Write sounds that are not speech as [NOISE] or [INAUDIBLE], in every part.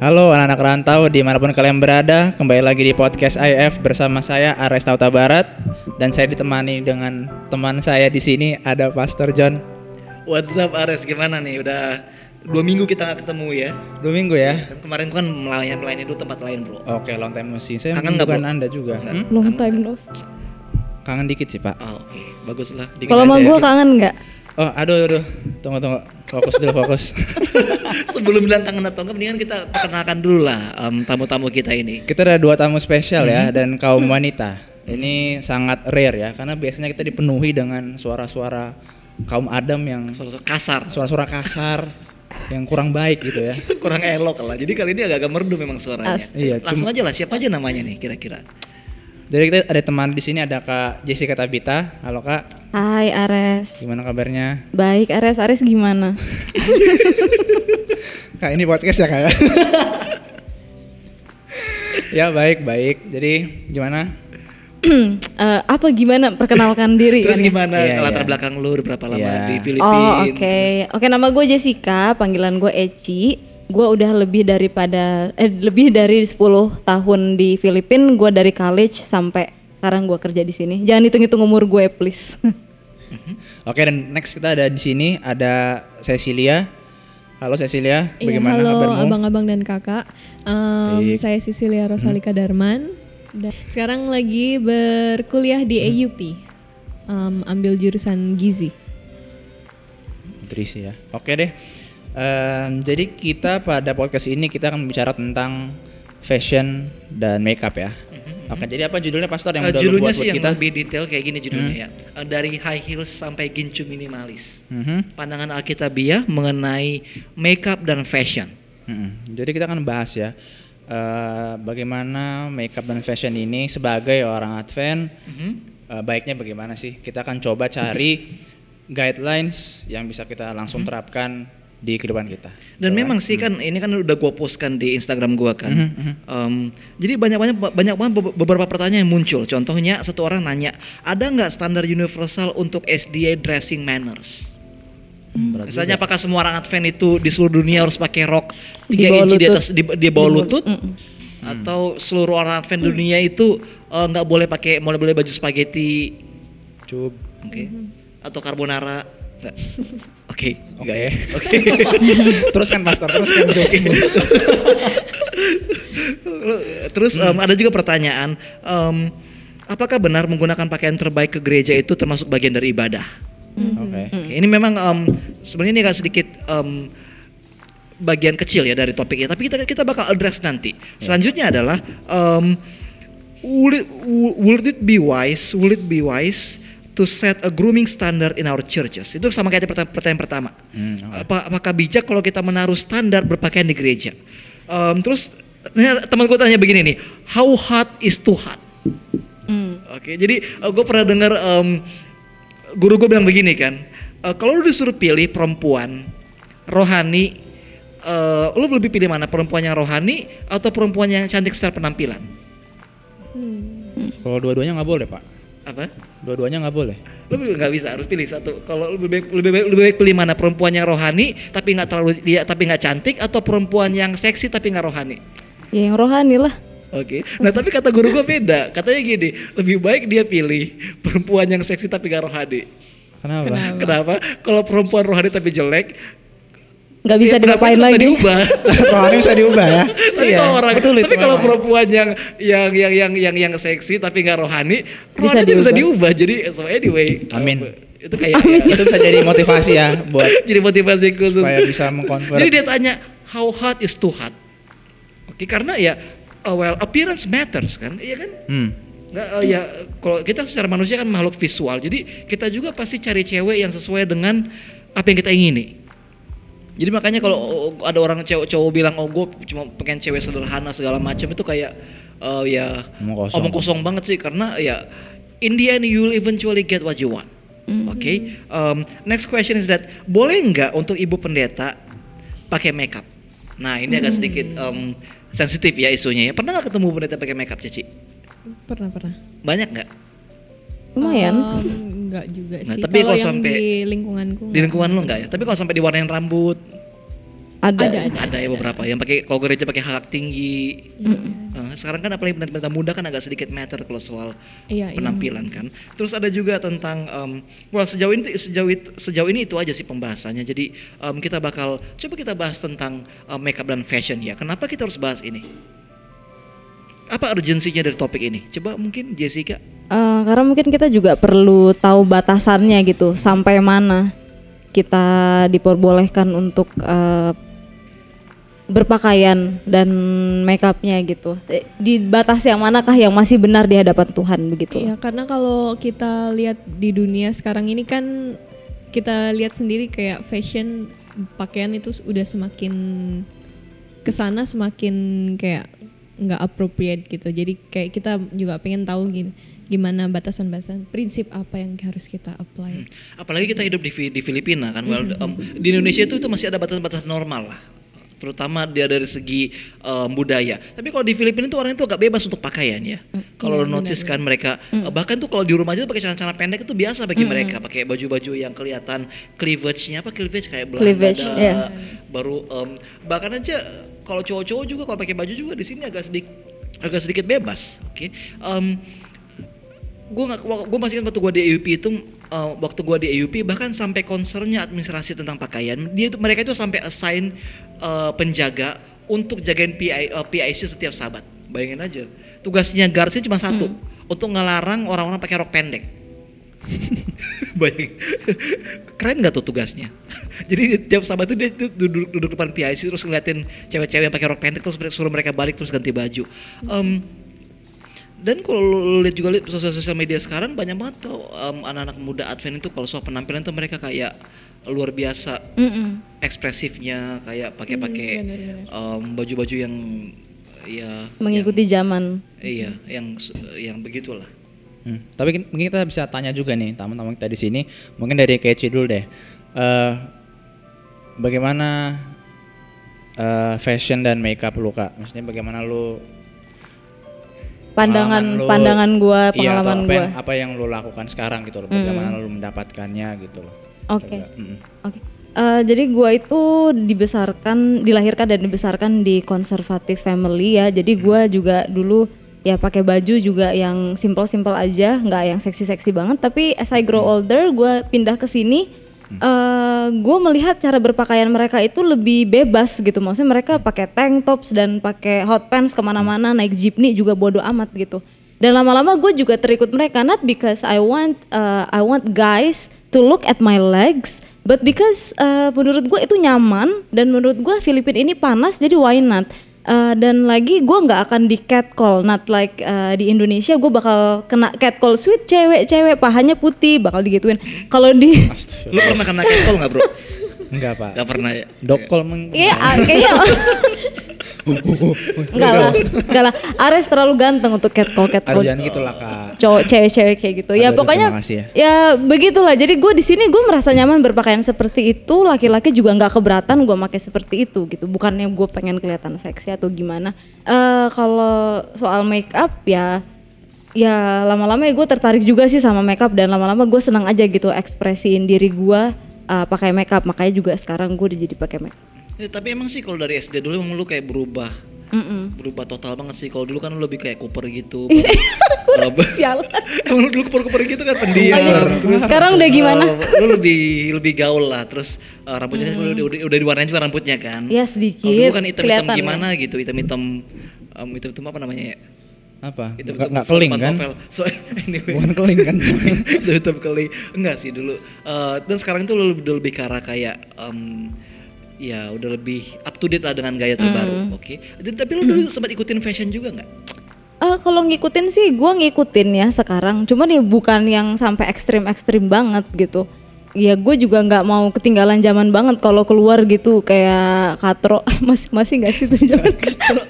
Halo anak-anak rantau di mana pun kalian berada Kembali lagi di podcast IF bersama saya Ares Tauta Barat Dan saya ditemani dengan teman saya di sini ada Pastor John What's up Ares, gimana nih? Udah dua minggu kita gak ketemu ya. Dua minggu ya Kan kemarin kan melayani melayani dulu tempat lain bro. Oke long time no see Saya Kangen nggak, bukan Bro? anda juga Hmm? Long time no see. Kangen dikit sih pak Oh, Oke, bagus lah. Dikit Kalau sama ya. gue kangen nggak? Oh aduh aduh Tunggu tunggu Fokus dulu fokus [LAUGHS] Sebelum bilang kangen atau enggak, mendingan kita perkenalkan dulu lah em, tamu-tamu kita ini. Kita ada dua tamu spesial ya Dan kaum wanita Ini sangat rare ya Karena biasanya kita dipenuhi dengan suara-suara Kaum Adam yang Suara kasar, Suara-suara kasar Yang kurang baik gitu ya [LAUGHS] kurang elok lah. Jadi kali ini agak-agak merdu memang suaranya. As- Iya, Langsung aja lah, siapa aja namanya nih kira-kira? Jadi kita ada teman di sini ada Kak Jessica Tabita. Halo Kak, Hai Ares. gimana kabarnya? Baik Ares, Ares gimana? [LAUGHS] Kak ini podcast ya Kak ya? [LAUGHS] ya baik baik. Jadi gimana? [CLEARS THROAT] Eh, apa gimana perkenalkan diri? Terus ini? gimana Iya, latar iya. belakang lu udah berapa lama Iya. di Oh Filipina? oke, oke nama gue Jessica, panggilan gue Eci. Gue udah lebih daripada eh lebih dari 10 tahun di Filipina. Gue dari college sampai sekarang gue kerja di sini. Jangan hitung-hitung umur gue please. [LAUGHS] Oke dan next kita ada di sini ada Cecilia. Halo Cecilia, Iya, bagaimana halo kabarmu? abang-abang dan kakak. Baik. saya Cecilia Rosalika Darman. Dan sekarang lagi berkuliah di AUP. Em, ambil jurusan gizi. Nutrisi ya. Oke deh. Em, jadi kita pada podcast ini kita akan bicara tentang fashion dan makeup ya. Oke, jadi apa judulnya Pastor yang Eh, udah judulnya buat sih buat yang kita? lebih detail kayak gini judulnya ya. Eh, dari high heels sampai gincu minimalis. Mhm. Pandangan Alkitabiah mengenai makeup dan fashion. Mm-mm. Jadi kita akan bahas ya eh, bagaimana makeup dan fashion ini sebagai orang Advent Mhm. eh, baiknya bagaimana sih? Kita akan coba cari [CLEARS THROAT] guidelines yang bisa kita langsung terapkan di kehidupan kita. Dan memang sih kan ini kan udah gue postkan di Instagram gue kan. Mhm, mhm. Em, jadi banyak banyak banyak banget be- beberapa pertanyaan yang muncul. Contohnya satu orang nanya, ada nggak standar universal untuk SDA dressing manners? Berat Misalnya apakah semua orang Advent itu di seluruh dunia harus pakai rok 3 Di bawah inci di lutut. atas di, di bawah lutut? Mm-mm. Atau seluruh orang Advent di dunia itu eh, nggak boleh pakai boleh boleh baju spaghetti, Cub. oke? Atau carbonara? Oke, Oke. nggak ya? [LAUGHS] Oke. teruskan Pastor, teruskan jokesmu. Terus em, ada juga pertanyaan, em, apakah benar menggunakan pakaian terbaik ke gereja itu termasuk bagian dari ibadah? Oke. Oke, Ini memang em, sebenarnya ini agak sedikit em, bagian kecil ya dari topiknya, tapi kita kita bakal address nanti. Selanjutnya adalah em, will, it, will it be wise? Will it be wise to set a grooming standard in our churches? Itu sama kayak pertanyaan, pertanyaan pertama. Hmm, oke. Apa, apakah bijak kalau kita menaruh standar berpakaian di gereja? Em, terus gue tanya begini nih, how hot is too hot? Hmm. Oke, jadi gue pernah dengar em, guru gue bilang begini kan, eh, kalau lu disuruh pilih perempuan rohani, eh, lu lebih pilih mana perempuan yang rohani atau perempuan yang cantik secara penampilan? Kalau dua-duanya nggak boleh Pak. Apa? Dua-duanya nggak boleh. Lu nggak bisa harus pilih satu. Kalau lebih baik, lebih baik, lebih baik pilih mana perempuan yang rohani tapi nggak terlalu dia tapi nggak cantik atau perempuan yang seksi tapi nggak rohani? Ya yang rohani lah. Oke, nah tapi kata guru gue beda. Katanya gini, lebih baik dia pilih perempuan yang seksi tapi gak rohani. Kenapa? Kenapa? Kenapa? Kalau perempuan rohani tapi jelek, Nggak bisa ya pendamping diapain itu bisa lagi. diubah. Rohani bisa diubah ya. tapi Iya, kalau orang, itu tapi kalau perempuan yang yang yang yang yang yang seksi tapi nggak rohani, Bisa rohani bisa diubah. diubah. Jadi so anyway, Amin. uh, itu kayak ya, itu bisa jadi motivasi ya buat [LAUGHS] jadi motivasi khusus. supaya bisa mengkonvert. Jadi dia tanya, how hot is too hot? Oke, karena ya, uh, well appearance matters kan, iya kan? Hmm. Nggak, eh, ya kalau kita secara manusia kan makhluk visual, jadi kita juga pasti cari cewek yang sesuai dengan apa yang kita ingini. Jadi makanya kalau oh, ada orang cewek cowok bilang oh gue cuma pengen cewek sederhana segala macam itu kayak eh, ya Omong kosong. omong kosong banget sih karena ya in the end you will eventually get what you want. Oke, Um, next question is that boleh nggak untuk ibu pendeta pakai makeup? Nah ini agak sedikit um, sensitif ya isunya ya. Pernah nggak ketemu pendeta pakai makeup Cici? Pernah pernah. Banyak nggak? Lumayan. Em, enggak juga Nah, sih. tapi kalau sampai di lingkunganku. Di lingkungan lo nggak ya? Tapi kalau sampai diwarnain rambut, Ada. Ada, ada. Ada ya beberapa yang pakai kalau gereja pakai hak tinggi. Nah, sekarang kan apalagi penampilan muda kan agak sedikit matter kalau soal Iya, iya. penampilan kan. Terus ada juga tentang um, well sejauh ini sejauh itu, sejauh ini itu aja sih pembahasannya. Jadi um, kita bakal coba kita bahas tentang um, makeup dan fashion ya. Kenapa kita harus bahas ini? Apa urgensinya dari topik ini? Coba mungkin Jessica. Eh, karena mungkin kita juga perlu tahu batasannya gitu, sampai mana kita diperbolehkan untuk eh, berpakaian dan makeupnya gitu. Eh, Di batas yang manakah yang masih benar di hadapan Tuhan begitu? Iya, karena kalau kita lihat di dunia sekarang ini kan kita lihat sendiri kayak fashion pakaian itu udah semakin ke sana semakin kayak nggak appropriate gitu. Jadi kayak kita juga pengen tahu gini gimana batasan-batasan prinsip apa yang harus kita apply. Apalagi kita hidup di, di Filipina kan. Well, um, di Indonesia itu itu masih ada batas-batas normal lah. Terutama dia dari segi um, budaya. Tapi kalau di Filipina itu orang itu agak bebas untuk pakaian ya. Kalau lo notice kan mereka uh, bahkan tuh kalau di rumah aja pakai celana-celana pendek itu biasa bagi mereka. Pakai baju-baju yang kelihatan cleavage-nya apa cleavage kayak belah Cleavage, dada. iya. Baru um, bahkan aja kalau cowok-cowok juga kalau pakai baju juga di sini agak sedikit agak sedikit bebas. Oke. Um, gue nggak gue masih ingat waktu gue di AUP itu uh, waktu gue di AUP bahkan sampai concernnya administrasi tentang pakaian dia itu mereka itu sampai assign uh, penjaga untuk jagain PI, uh, PIC setiap sahabat bayangin aja tugasnya guardsnya cuma satu untuk ngelarang orang-orang pakai rok pendek bayangin keren nggak tuh tugasnya? Jadi di tiap sahabat itu dia tuh duduk, duduk depan PIC terus ngeliatin cewek-cewek yang pakai rok pendek terus suruh mereka balik terus ganti baju. Em, dan kalau lihat juga lihat sosial sosial media sekarang banyak banget tuh em, anak-anak muda Advent itu kalau soal penampilan tuh mereka kayak luar biasa Mm-mm. ekspresifnya kayak pakai-pakai em, baju-baju yang ya Mengikuti zaman. yang- iya yang yang begitulah Hmm, Tapi kin- mungkin kita bisa tanya juga nih teman-teman kita di sini. Mungkin dari Keci dulu deh. Eh, bagaimana eh, fashion dan makeup lu kak? Maksudnya bagaimana lu Pandangan lu- pandangan gua, iya, pengalaman apa gua. yang, apa yang lu lakukan sekarang gitu loh? Bagaimana lu mendapatkannya gitu loh? Oke. Coba, mm. Oke. Eh, jadi gua itu dibesarkan, dilahirkan dan dibesarkan di konservatif family ya. Jadi gua juga dulu ya pakai baju juga yang simple-simple aja, nggak yang seksi-seksi banget. Tapi as I grow older, gua pindah ke sini. eh gue melihat cara berpakaian mereka itu lebih bebas gitu. Maksudnya mereka pakai tank tops dan pakai hot pants ke mana-mana, naik jeepney juga bodo amat gitu. Dan lama-lama gue juga terikut mereka not because I want uh, I want guys to look at my legs, but because uh, menurut gue itu nyaman dan menurut gue Filipina ini panas jadi why not? Uh, dan lagi gue nggak akan di catcall, not like uh, di Indonesia gue bakal kena catcall sweet cewek-cewek pahanya putih bakal digituin. Kalau di lu pernah kena catcall nggak bro [LAUGHS] Enggak pak. nggak pernah ya Dokol meng. Iya, ah, kayaknya [LAUGHS] enggak lah, enggak lah. Ares terlalu ganteng untuk catcall catcall jangan gitu lah kak. cowok cewek-cewek kayak gitu. ya Aduh, pokoknya ya. ya. begitulah. Jadi gue di sini gue merasa nyaman berpakaian seperti itu. Laki-laki juga nggak keberatan gue pakai seperti itu gitu. Bukannya gue pengen kelihatan seksi atau gimana. Eh kalau soal make up ya ya lama-lama ya gue tertarik juga sih sama makeup dan lama-lama gue senang aja gitu ekspresiin diri gue eh, pakai makeup. Makanya juga sekarang gue udah jadi pakai makeup. Ya, tapi emang sih kalau dari SD dulu emang lu kayak berubah Mm-mm. berubah total banget sih kalau dulu kan lu lebih kayak Cooper gitu [LAUGHS] Iya. Sialan emang lu dulu Cooper-Cooper gitu kan pendiam terus Sekarang udah gimana? eh, lu lebih lebih gaul lah terus eh, rambutnya udah, udah, udah diwarnain juga rambutnya kan Ya kalau sedikit. dulu kan kelihatan ya. gimana gitu hitam-hitam em, hitam-hitam apa namanya ya Apa? hitam Nggak nggak keling kan? novel. so [LAUGHS] anyway. Bukan keling kan? [LAUGHS] hitam hitam keling. Enggak sih dulu. Eh, dan sekarang tuh lu udah lebih ke arah kayak em, ya udah lebih up to date lah dengan gaya terbaru oke? Dan- tapi lu dulu sempat ikutin fashion juga nggak? Eh kalau ngikutin sih gue ngikutin ya sekarang. Cuman ya bukan yang sampai ekstrim-ekstrim banget gitu ya gue juga nggak mau ketinggalan zaman banget kalau keluar gitu kayak katro. [LAUGHS] Masih masih nggak sih tuh zaman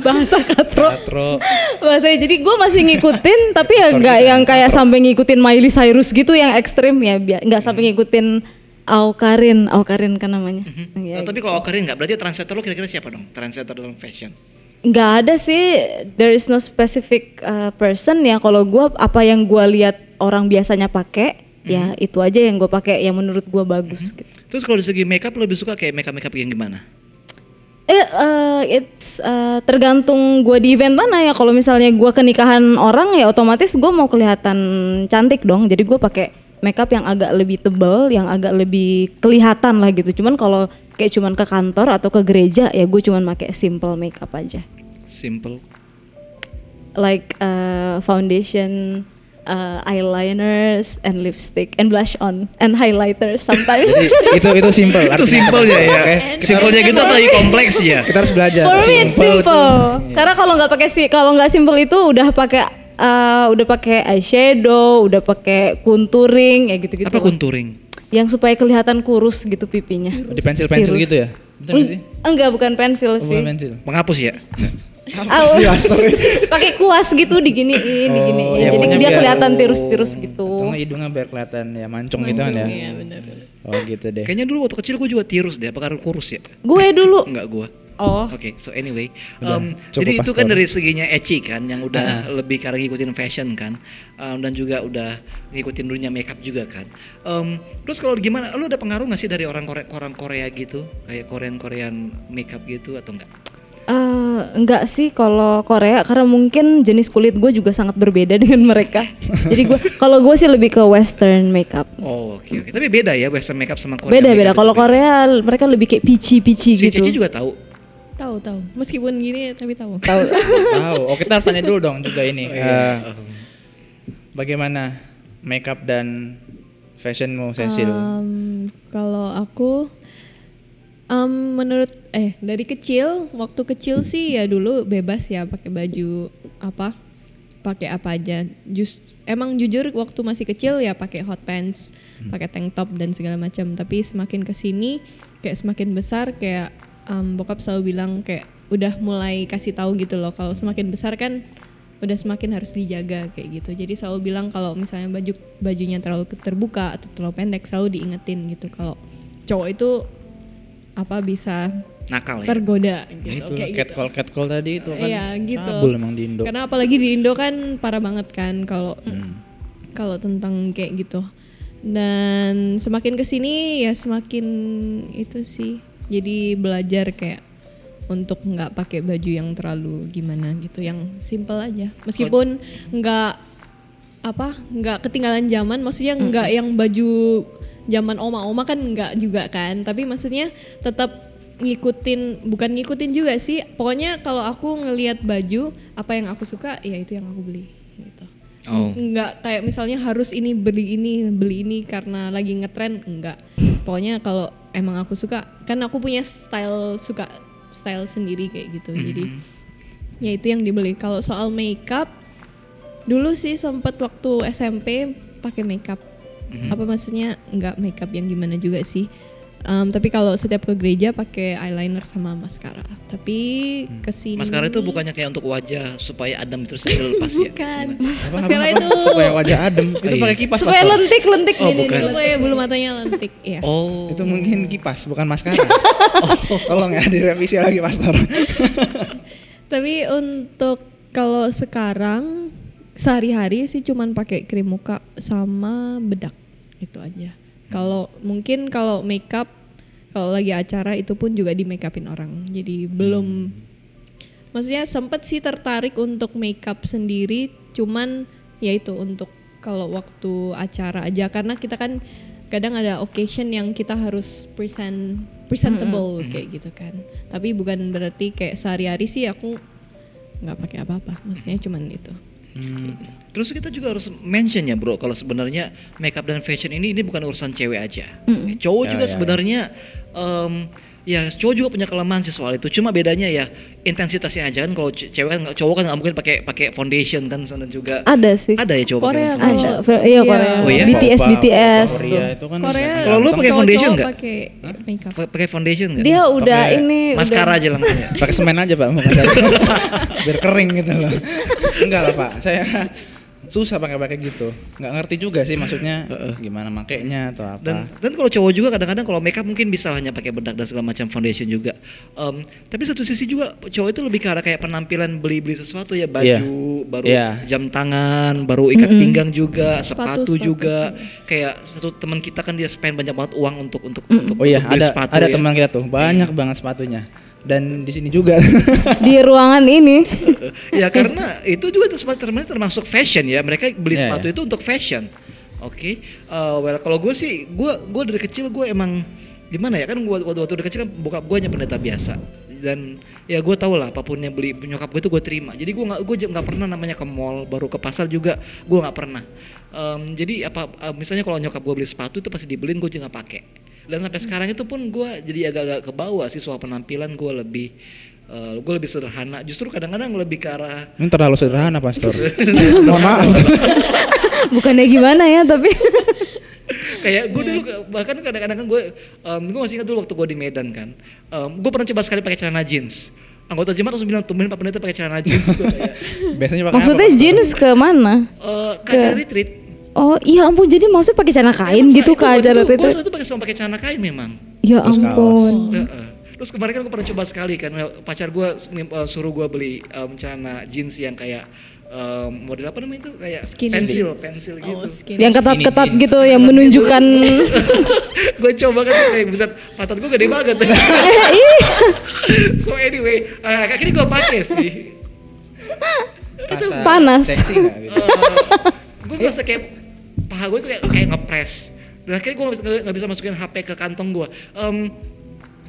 bahasa katro. Katro. bahasa jadi gue masih ngikutin tapi ya nggak yang kayak sampai ngikutin Miley Cyrus gitu yang ekstrim ya bia- nggak sampai ngikutin Aukarin Aukarin kan namanya. Eh, Ya, tapi kalau Okarin nggak berarti trendsetter lu kira-kira siapa dong? Trendsetter dalam fashion? Nggak ada sih. There is no specific uh, person ya. Kalau gua apa yang gua lihat orang biasanya pakai ya itu aja yang gue pakai yang menurut gua bagus gitu. terus kalau dari segi makeup lebih suka kayak makeup makeup yang gimana Eh, eh, it's eh, tergantung gue di event mana ya. Kalau misalnya gue ke nikahan orang ya otomatis gue mau kelihatan cantik dong. Jadi gue pakai makeup yang agak lebih tebal, yang agak lebih kelihatan lah gitu. Cuman kalau kayak cuman ke kantor atau ke gereja ya gue cuman pakai simple makeup aja. Simple. Like eh, foundation, eh, eyeliners, and lipstick, and blush on, and highlighters sometimes. Jadi itu itu simple. Itu simpelnya apa? ya. Oke. Simpelnya gitu atau lagi kompleks ya? Kita harus belajar. For me it's Simple simple. itu- Karena kalau nggak pakai si kalau nggak simple itu udah pakai eh, udah pakai eyeshadow, udah pakai contouring ya gitu-gitu. Apa contouring? Yang supaya kelihatan kurus gitu pipinya. Di pensil-pensil gitu ya? Betul nggak sih? Eng- enggak, bukan pensil Oh, sih. bukan pensil. Penghapus ya? Ah, [LAUGHS] pakai kuas gitu diginiin, diginiin. ya, Jadi dia biar- kelihatan tirus-tirus gitu. Nggak hidungnya biar kelihatan ya mancung, gitu kan ya? Iya benar. Oh gitu deh. Kayaknya dulu waktu kecil gue juga tirus deh. Apa karena kurus ya? Gue dulu. [LAUGHS] Enggak gue. Oh. Oke, so anyway, um, jadi itu kan dari seginya Eci kan, yang udah lebih karena ngikutin fashion kan, um, dan juga udah ngikutin dunia makeup juga kan. Um, terus kalau gimana, lu ada pengaruh nggak sih dari orang Korea, orang Korea gitu, kayak Korean Korean makeup gitu atau enggak? Enggak sih kalau Korea karena mungkin jenis kulit gue juga sangat berbeda [LAUGHS] dengan mereka. Jadi gue kalau gue sih lebih ke western makeup. Oh oke oke, tapi beda ya western makeup sama Korean Beda beda. Kalau. Korea mereka lebih kayak peachy-peachy si gitu. Cici juga tahu. Tahu tahu. Meskipun gini tapi tahu. Tahu. [LAUGHS] Tahu. Oh kita harus tanya dulu dong juga ini. Oh, iya. bagaimana makeup dan fashionmu Cecil? Um, kalau aku um, menurut eh dari kecil waktu kecil sih ya dulu bebas ya pakai baju apa pakai apa aja. Jus emang jujur waktu masih kecil ya pakai hot pants pakai tank top dan segala macam. Tapi semakin ke sini kayak semakin besar kayak um, bokap selalu bilang kayak udah mulai kasih tahu gitu loh kalau semakin besar kan udah semakin harus dijaga kayak gitu. Jadi selalu bilang kalau misalnya baju bajunya terlalu terbuka atau terlalu pendek selalu diingetin gitu kalau cowok itu apa bisa Nakal ya. tergoda Ya gitu itu kayak gitu. catcall catcall tadi itu kan. Iya, gitu. Kabul emang di Indo. Karena apalagi di Indo kan parah banget kan kalau Hmm. kalau tentang kayak gitu. Dan semakin ke sini ya semakin itu sih. Jadi belajar kayak untuk nggak pakai baju yang terlalu gimana gitu, yang simple aja. Meskipun nggak apa nggak ketinggalan zaman, maksudnya nggak yang baju zaman oma-oma kan nggak juga kan. Tapi maksudnya tetap ngikutin bukan ngikutin juga sih. Pokoknya kalau aku ngelihat baju apa yang aku suka ya itu yang aku beli gitu. Oh. nggak kayak misalnya harus ini beli ini beli ini karena lagi ngetren enggak pokoknya kalau emang aku suka kan aku punya style suka style sendiri kayak gitu. Jadi ya itu yang dibeli. Kalau soal makeup dulu sih sempet waktu SMP pakai makeup apa maksudnya nggak makeup yang gimana juga sih Um, tapi kalau setiap ke gereja pakai eyeliner sama maskara tapi ke sini Maskara itu bukannya kayak untuk wajah supaya adem terus dilepas ya? bukan Apa- maskara apa- itu supaya wajah adem. itu Iya. pakai kipas. Supaya Pastor. lentik lentik Oh, nih, bukan. supaya bulu matanya lentik ya Oh. Itu mungkin kipas bukan maskara. oh, tolong ya direvisi lagi Pastor. Tapi untuk kalau sekarang sehari-hari sih cuman pakai krim muka sama bedak itu aja. Kalau mungkin kalau makeup kalau lagi acara itu pun juga di make upin orang. Jadi belum maksudnya sempet sih tertarik untuk makeup sendiri cuman ya itu untuk kalau waktu acara aja. Karena kita kan kadang ada occasion yang kita harus present presentable kayak gitu kan. Tapi bukan berarti kayak sehari-hari sih aku nggak pakai apa-apa. Maksudnya cuman itu Hmm. Terus kita juga harus mention ya bro, kalau sebenarnya makeup dan fashion ini ini bukan urusan cewek aja. Cowok Ya, juga ya, sebenarnya em, ya cowok juga punya kelemahan sih soal itu. Cuma bedanya ya intensitasnya aja kan kalau ce- cewek kan cowok kan nggak mungkin pakai pakai foundation kan dan juga Ada sih. ada ya cowok pakai Korea foundation. Ada. Kalau- Iya Iya. Korea. Oh iya? BTS BTS Korea tuh. itu kan Korea Kalau lu pakai foundation nggak? pakai Pakai foundation nggak? Dia udah Pakai ini maskara udah, aja langsung ya. pakai semen aja pak [LAUGHS] biar kering gitu loh enggak lah pak saya susah pakai pakai gitu nggak ngerti juga sih maksudnya gimana makainya atau apa Dan dan kalau cowok juga kadang-kadang kalau makeup mungkin bisa hanya pakai bedak dan segala macam foundation juga. Em, tapi satu sisi juga cowok itu lebih ke arah kayak penampilan beli-beli sesuatu ya baju, Iya. baru Iya. jam tangan, baru ikat pinggang juga, sepatu, Sepatu, sepatu. juga. Kayak satu teman kita kan dia spend banyak banget uang untuk untuk untuk, oh iya untuk beli ada sepatu ada ya. teman kita tuh banyak banget sepatunya dan di sini juga. [LAUGHS] Di ruangan ini. [LAUGHS] ya karena itu juga term- term- termasuk fashion ya. Mereka beli Iya, sepatu iya. itu untuk fashion. Oke. Eh, well kalau gue sih, gue gue dari kecil gue emang gimana ya kan gue waktu, waktu dari kecil kan bokap gue hanya pendeta biasa dan ya gue tau lah apa pun yang beli nyokap gue itu gue terima jadi gue nggak gue nggak pernah namanya ke mall baru ke pasar juga gue nggak pernah Em, jadi apa eh, misalnya kalau nyokap gue beli sepatu itu pasti dibeliin gue juga nggak pakai dan sampai sekarang itu pun gue jadi agak-agak ke bawah sih soal penampilan gue lebih eh, gue lebih sederhana justru kadang-kadang lebih ke arah Ini terlalu sederhana, Pastor. [LAUGHS] Mohon maaf. Bukannya gimana ya tapi [LAUGHS] kayak gue dulu bahkan kadang-kadang kan gue em, gue masih ingat dulu waktu gue di Medan kan gue pernah coba sekali pakai celana jeans anggota jemaat langsung bilang tumben pak pendeta pakai celana jeans gue kayak [LAUGHS] Biasanya pakai maksudnya apa, jeans ke mana? eh ke acara retreat Oh iya ampun jadi maksudnya pakai celana kain gitu ke acara gue itu? saat itu pakai sama pakai celana kain memang Ya Terus ampun. Heeh. Terus kemarin kan gue pernah coba sekali kan pacar gue suruh gue beli em, celana jeans yang kayak em, model apa namanya itu kayak Skinny pensil jeans. pensil Oh, gitu. skinny. Yang ketat-ketat jeans. gitu yang menunjukkan [LAUGHS] gue coba kan kayak bisa pantat gue gede banget. [LAUGHS] [LAUGHS] so anyway, eh, akhirnya gue pakai sih. Rasa Panas. Seksi nggak gitu? gue merasa kayak paha gue tuh kayak kayak ngepres. Dan akhirnya gue nggak bisa masukin HP ke kantong gue. Em,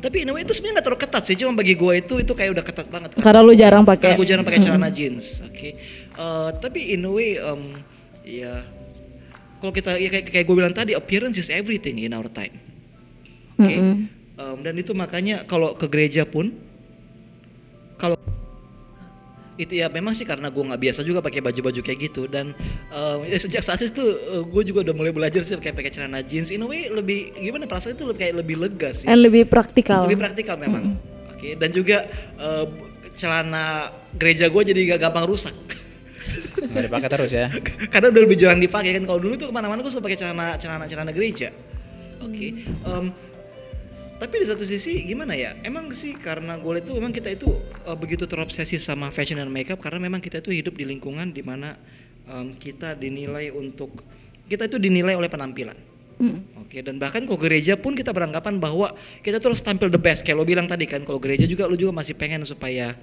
tapi anyway itu sebenarnya nggak terlalu ketat sih, cuma bagi gue itu itu kayak udah ketat banget. karena lu jarang Karena pakai. gue jarang pakai celana jeans, oke. Eh, tapi in a way, em, ya kalau kita ya kayak, kayak gue bilang tadi, appearance is everything in our time. Oke. Mm-mm. Em, dan itu makanya kalau ke gereja pun, kalau itu ya memang sih karena gue nggak biasa juga pakai baju-baju kayak gitu. Dan em, ya sejak saat itu gue juga udah mulai belajar sih kayak pakai celana jeans. In a way lebih gimana perasaan itu lebih kayak lebih lega sih. And lebih praktikal. lebih praktikal memang. Oke dan juga eh, celana gereja gue jadi gak gampang rusak. Nggak dipakai terus ya. [LAUGHS] karena udah lebih jarang dipakai kan. Kalau dulu tuh ke mana-mana gue selalu pakai celana celana celana gereja. Oke em, tapi di satu sisi gimana ya emang sih karena gue tuh memang kita itu eh, begitu terobsesi sama fashion dan makeup karena memang kita itu hidup di lingkungan di mana em, kita dinilai untuk kita itu dinilai oleh penampilan Oke, dan bahkan kalau gereja pun kita beranggapan bahwa kita terus tampil the best. Kayak lo bilang tadi kan, kalau gereja juga lo juga masih pengen supaya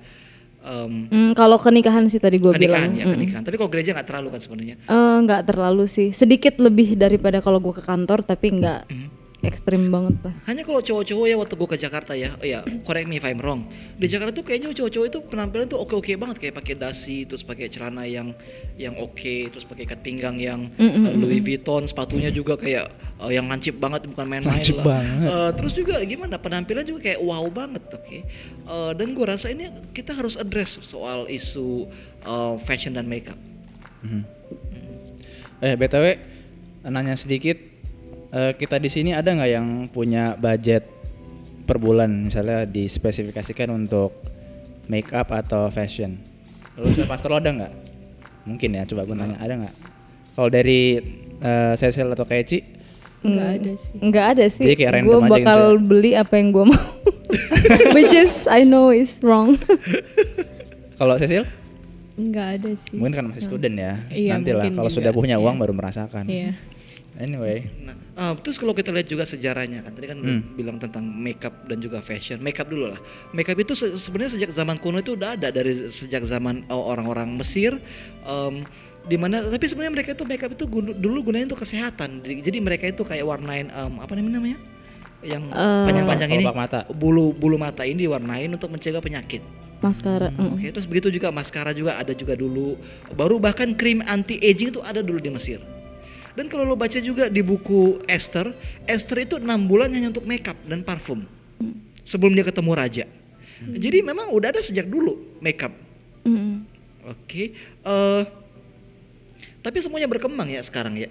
em, Hmm, kalau kenikahan sih tadi gue bilang. ya pernikahan. Tapi kalau gereja nggak terlalu kan sebenarnya. Eh, nggak terlalu sih, sedikit lebih daripada kalau gue ke kantor, tapi nggak ekstrim banget lah. Hanya kalau cowok-cowok ya waktu gue ke Jakarta ya, oh ya correct me if I'm wrong. Di Jakarta tuh kayaknya cowok-cowok itu penampilan tuh oke-oke banget kayak pakai dasi, terus pakai celana yang yang oke, terus pakai ikat pinggang yang uh, Louis Vuitton, sepatunya juga kayak uh, yang lancip banget bukan main-main Lancip lah. banget. Uh, terus juga gimana penampilan juga kayak wow banget, oke. Uh, dan gue rasa ini kita harus address soal isu uh, fashion dan makeup. Mhm. Eh btw nanya sedikit, eh, kita di sini ada nggak yang punya budget per bulan misalnya dispesifikasikan untuk make up atau fashion? Lu pastor lo ada nggak? Mungkin ya, coba gue nanya ada nggak? Kalau dari eh, Cecil atau Keci, Enggak ada sih. Nggak ada sih. Jadi kayak random Gue aja bakal gitu beli apa yang gue mau. [LAUGHS] Which is I know is wrong. [LAUGHS] kalau Cecil Enggak ada sih. mungkin kan masih student ya. Iya, Nanti lah kalau sudah punya uang Iya. baru merasakan. Iya. Anyway, Nah, ah, terus kalau kita lihat juga sejarahnya kan tadi kan Hmm. bilang tentang makeup dan juga fashion. Makeup dulu lah. Makeup itu se- sebenarnya sejak zaman kuno itu udah ada dari sejak zaman oh, orang-orang Mesir. em, di mana tapi sebenarnya mereka itu makeup itu gunu- dulu gunanya untuk kesehatan. Jadi, mereka itu kayak warnain em, apa namanya namanya? Yang Eh, panjang-panjang ini. Kelopak mata. Bulu bulu mata ini diwarnain untuk mencegah penyakit. Maskara. mm. Oke, terus begitu juga maskara juga ada juga dulu. Baru bahkan krim anti aging itu ada dulu di Mesir. Dan kalau lo baca juga di buku Esther, Esther itu enam bulan hanya untuk makeup dan parfum sebelum dia ketemu raja. Jadi memang udah ada sejak dulu makeup. Mm. Oke, eh, tapi semuanya berkembang ya sekarang ya.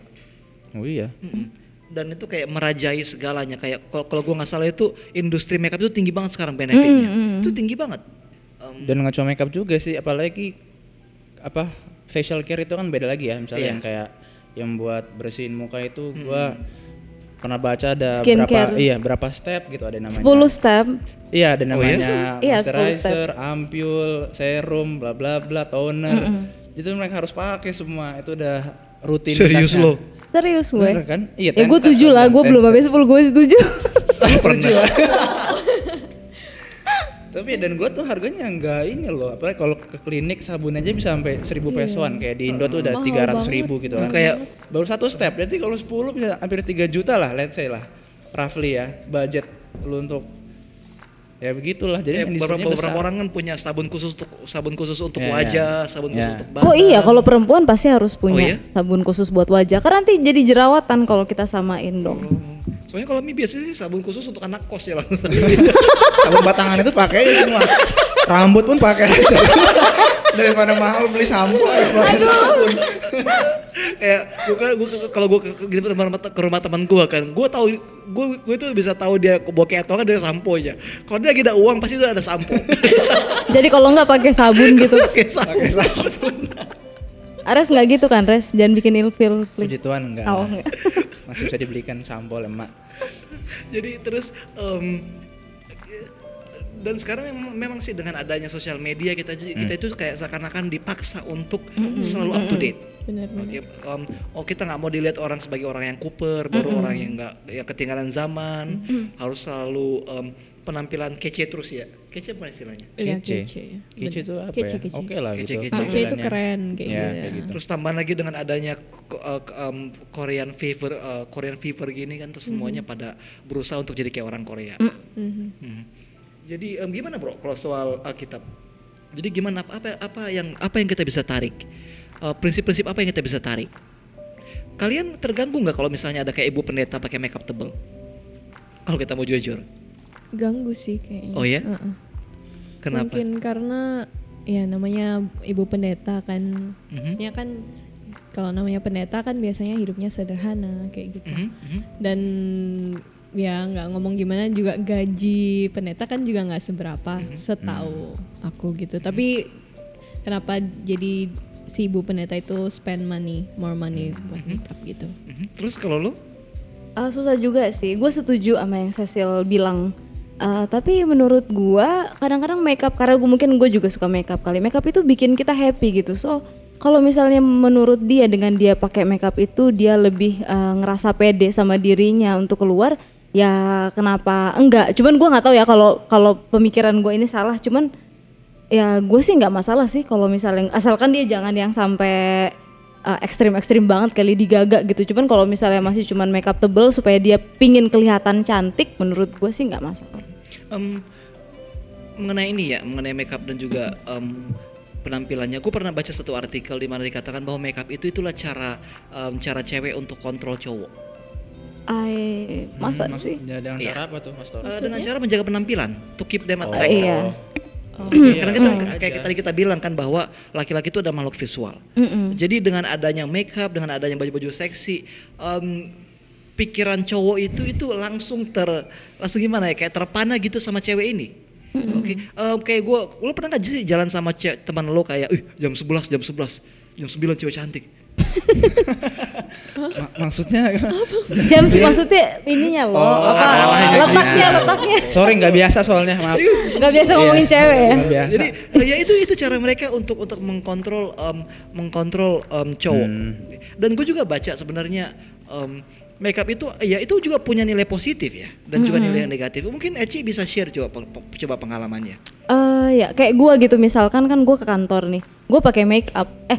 oh iya. Mm-mm. Dan itu kayak merajai segalanya. Kayak kalau kalau gue nggak salah itu industri makeup itu tinggi banget sekarang benefitnya. Mm-mm. Itu tinggi banget. Em, Dan nggak cuma makeup juga sih, apalagi apa facial care itu kan beda lagi ya. Misalnya Iya. yang kayak yang buat bersihin muka itu gua pernah baca ada Skincare. berapa iya berapa step gitu ada namanya. 10 step. Iya, ada Oh, iya? namanya [LAUGHS] Iya, 10 moisturizer, ampul, serum, bla bla bla, toner. Itu mereka harus pakai semua. Itu udah rutin. Serius lo? Serius gue. Bener kan? Iya, ya gue tujuh lah, gue belum sampai 10 gue setuju. Pernah. [LAUGHS] Tapi dan gua tuh harganya nggak ini loh. Apalagi kalau ke klinik sabun aja bisa sampai 1000 pesoan. Kayak di Indo tuh udah tiga ratus ribu gitu kan. Kayak- baru satu step. Jadi kalau 10 bisa hampir 3 juta lah, let's say lah. Roughly ya, budget lu untuk ya begitulah. Jadi Eh, beberapa, beberapa besar. orang kan punya sabun khusus untuk sabun khusus untuk Ya, ya. wajah, sabun Ya. khusus untuk badan. Oh iya, kalau perempuan pasti harus Oh iya? punya sabun khusus buat wajah. Karena nanti jadi jerawatan kalau kita samain dong. Soalnya kalau Mi biasanya sih sabun khusus untuk anak kos ya langsung. [LAUGHS] sabun batangan itu pakai aja semua. Rambut pun pakai aja. Daripada mahal beli sampo ya pakai sabun. kayak gue kan gua, kalau gue ke, ke, ke, rumah- ke rumah teman gue kan gue tahu gue gue tuh bisa tahu dia bokeh atau enggak dari sampo nya kalau dia lagi ada uang pasti udah ada sampo [LAUGHS] Jadi kalau nggak pakai sabun gitu. [LAUGHS] pakai sampo Ares nggak gitu kan, Res? Jangan bikin ilfil. please. Puji Tuhan enggak. Oh, enggak. Masih bisa dibelikan sampo lemak. [LAUGHS] jadi terus em, dan sekarang memang, memang sih dengan adanya sosial media kita kita itu kayak seakan-akan dipaksa untuk selalu up to date. Benar benar. Oke, em, oh kita nggak mau dilihat orang sebagai orang yang kuper, baru orang yang nggak yang ketinggalan zaman, harus selalu em, penampilan kece terus ya. Kece apa istilahnya? Iya, Kece. kece. Kece itu apa Kece, ya? kece. Oke lah gitu. Kece-kece. Kece itu keren kayak Ya, gitu. kayak gitu. Terus tambahan lagi dengan adanya ke- em, Korean fever, eh, Korean fever gini kan, terus semuanya pada berusaha untuk jadi kayak orang Korea. Mhm. Hmm. Jadi em, gimana bro kalau soal Alkitab? Jadi gimana apa apa, apa yang apa yang kita bisa tarik? Eh, Prinsip-prinsip apa yang kita bisa tarik? Kalian terganggu nggak kalau misalnya ada kayak ibu pendeta pakai makeup tebel? Kalau kita mau jujur, Ganggu sih kayaknya. Oh ya? Heeh. kenapa? Mungkin karena ya namanya ibu pendeta kan. Mhm. Maksudnya kan kalau namanya pendeta kan biasanya hidupnya sederhana kayak gitu. Mhm, mhm. Dan ya nggak ngomong gimana juga gaji pendeta kan juga nggak seberapa Mhm. setahu aku gitu. Tapi kenapa jadi si ibu pendeta itu spend money, more money buat makeup gitu? Mhm. Terus kalau lu? Ah, susah juga sih. Gue setuju sama yang Cecil bilang. Ah, tapi menurut gua kadang-kadang makeup karena gue mungkin gue juga suka makeup kali. Makeup itu bikin kita happy gitu. So kalau misalnya menurut dia dengan dia pakai makeup itu dia lebih ah, ngerasa pede sama dirinya untuk keluar, ya kenapa enggak? Cuman gua nggak tahu ya kalau kalau pemikiran gue ini salah. Cuman ya gue sih nggak masalah sih kalau misalnya asalkan dia jangan yang sampai uh, ekstrim-ekstrim banget kali digaga gitu cuman kalau misalnya masih cuman makeup tebel supaya dia pingin kelihatan cantik menurut gue sih nggak masalah Em, mengenai ini ya, mengenai makeup dan juga em, penampilannya. Gue pernah baca satu artikel di mana dikatakan bahwa makeup itu itulah cara em, cara cewek untuk kontrol cowok. Ay, masa Mas- sih ya, dengan Iya. cara apa tuh Mas? Eh, dengan cara menjaga penampilan, to keep them Oh. Attracted. iya Karena kita Hmm. kayak tadi kita bilang kan bahwa laki-laki itu ada makhluk visual. Mm-mm. Jadi dengan adanya makeup, dengan adanya baju-baju seksi, em, pikiran cowok itu itu langsung ter langsung gimana ya kayak terpana gitu sama cewek ini. Oke, em, kayak gue, lo pernah nggak sih jalan sama teman lo kayak, ih jam 11, jam 11, jam 9 cewek cantik. Ma- maksudnya jam sih maksudnya ininya loh Oh, apa letaknya gitu. letaknya Sorry nggak biasa soalnya maaf. nggak biasa ngomongin Iya, cewek ya biasa. Jadi ya itu itu cara mereka untuk untuk mengkontrol em, mengkontrol em, cowok. Hmm. Dan gue juga baca sebenarnya em, makeup itu ya itu juga punya nilai positif ya dan juga nilai negatif. Mungkin Eci bisa share coba coba pengalamannya. Eh ya kayak gua gitu misalkan kan gua ke kantor nih, gue pakai make up. Eh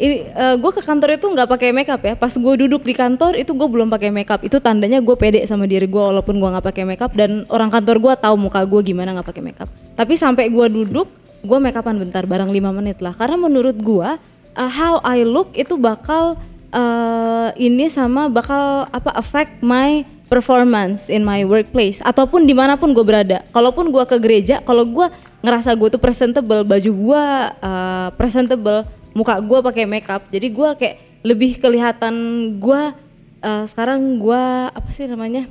ini gue ke kantor itu nggak pakai make up ya. Pas gue duduk di kantor itu gue belum pakai make up. Itu tandanya gue pede sama diri gue walaupun gue nggak pakai make up dan orang kantor gue tahu muka gue gimana nggak pakai make up. Tapi sampai gue duduk, gue make upan bentar, barang lima menit lah. Karena menurut gue uh, how I look itu bakal eh, ini sama bakal apa affect my performance in my workplace ataupun di mana pun gue berada. Kalaupun gue ke gereja, kalau gue ngerasa gue tuh presentable, baju gue uh, presentable, muka gue pakai makeup, jadi gue kayak lebih kelihatan gue uh, sekarang gue apa sih namanya?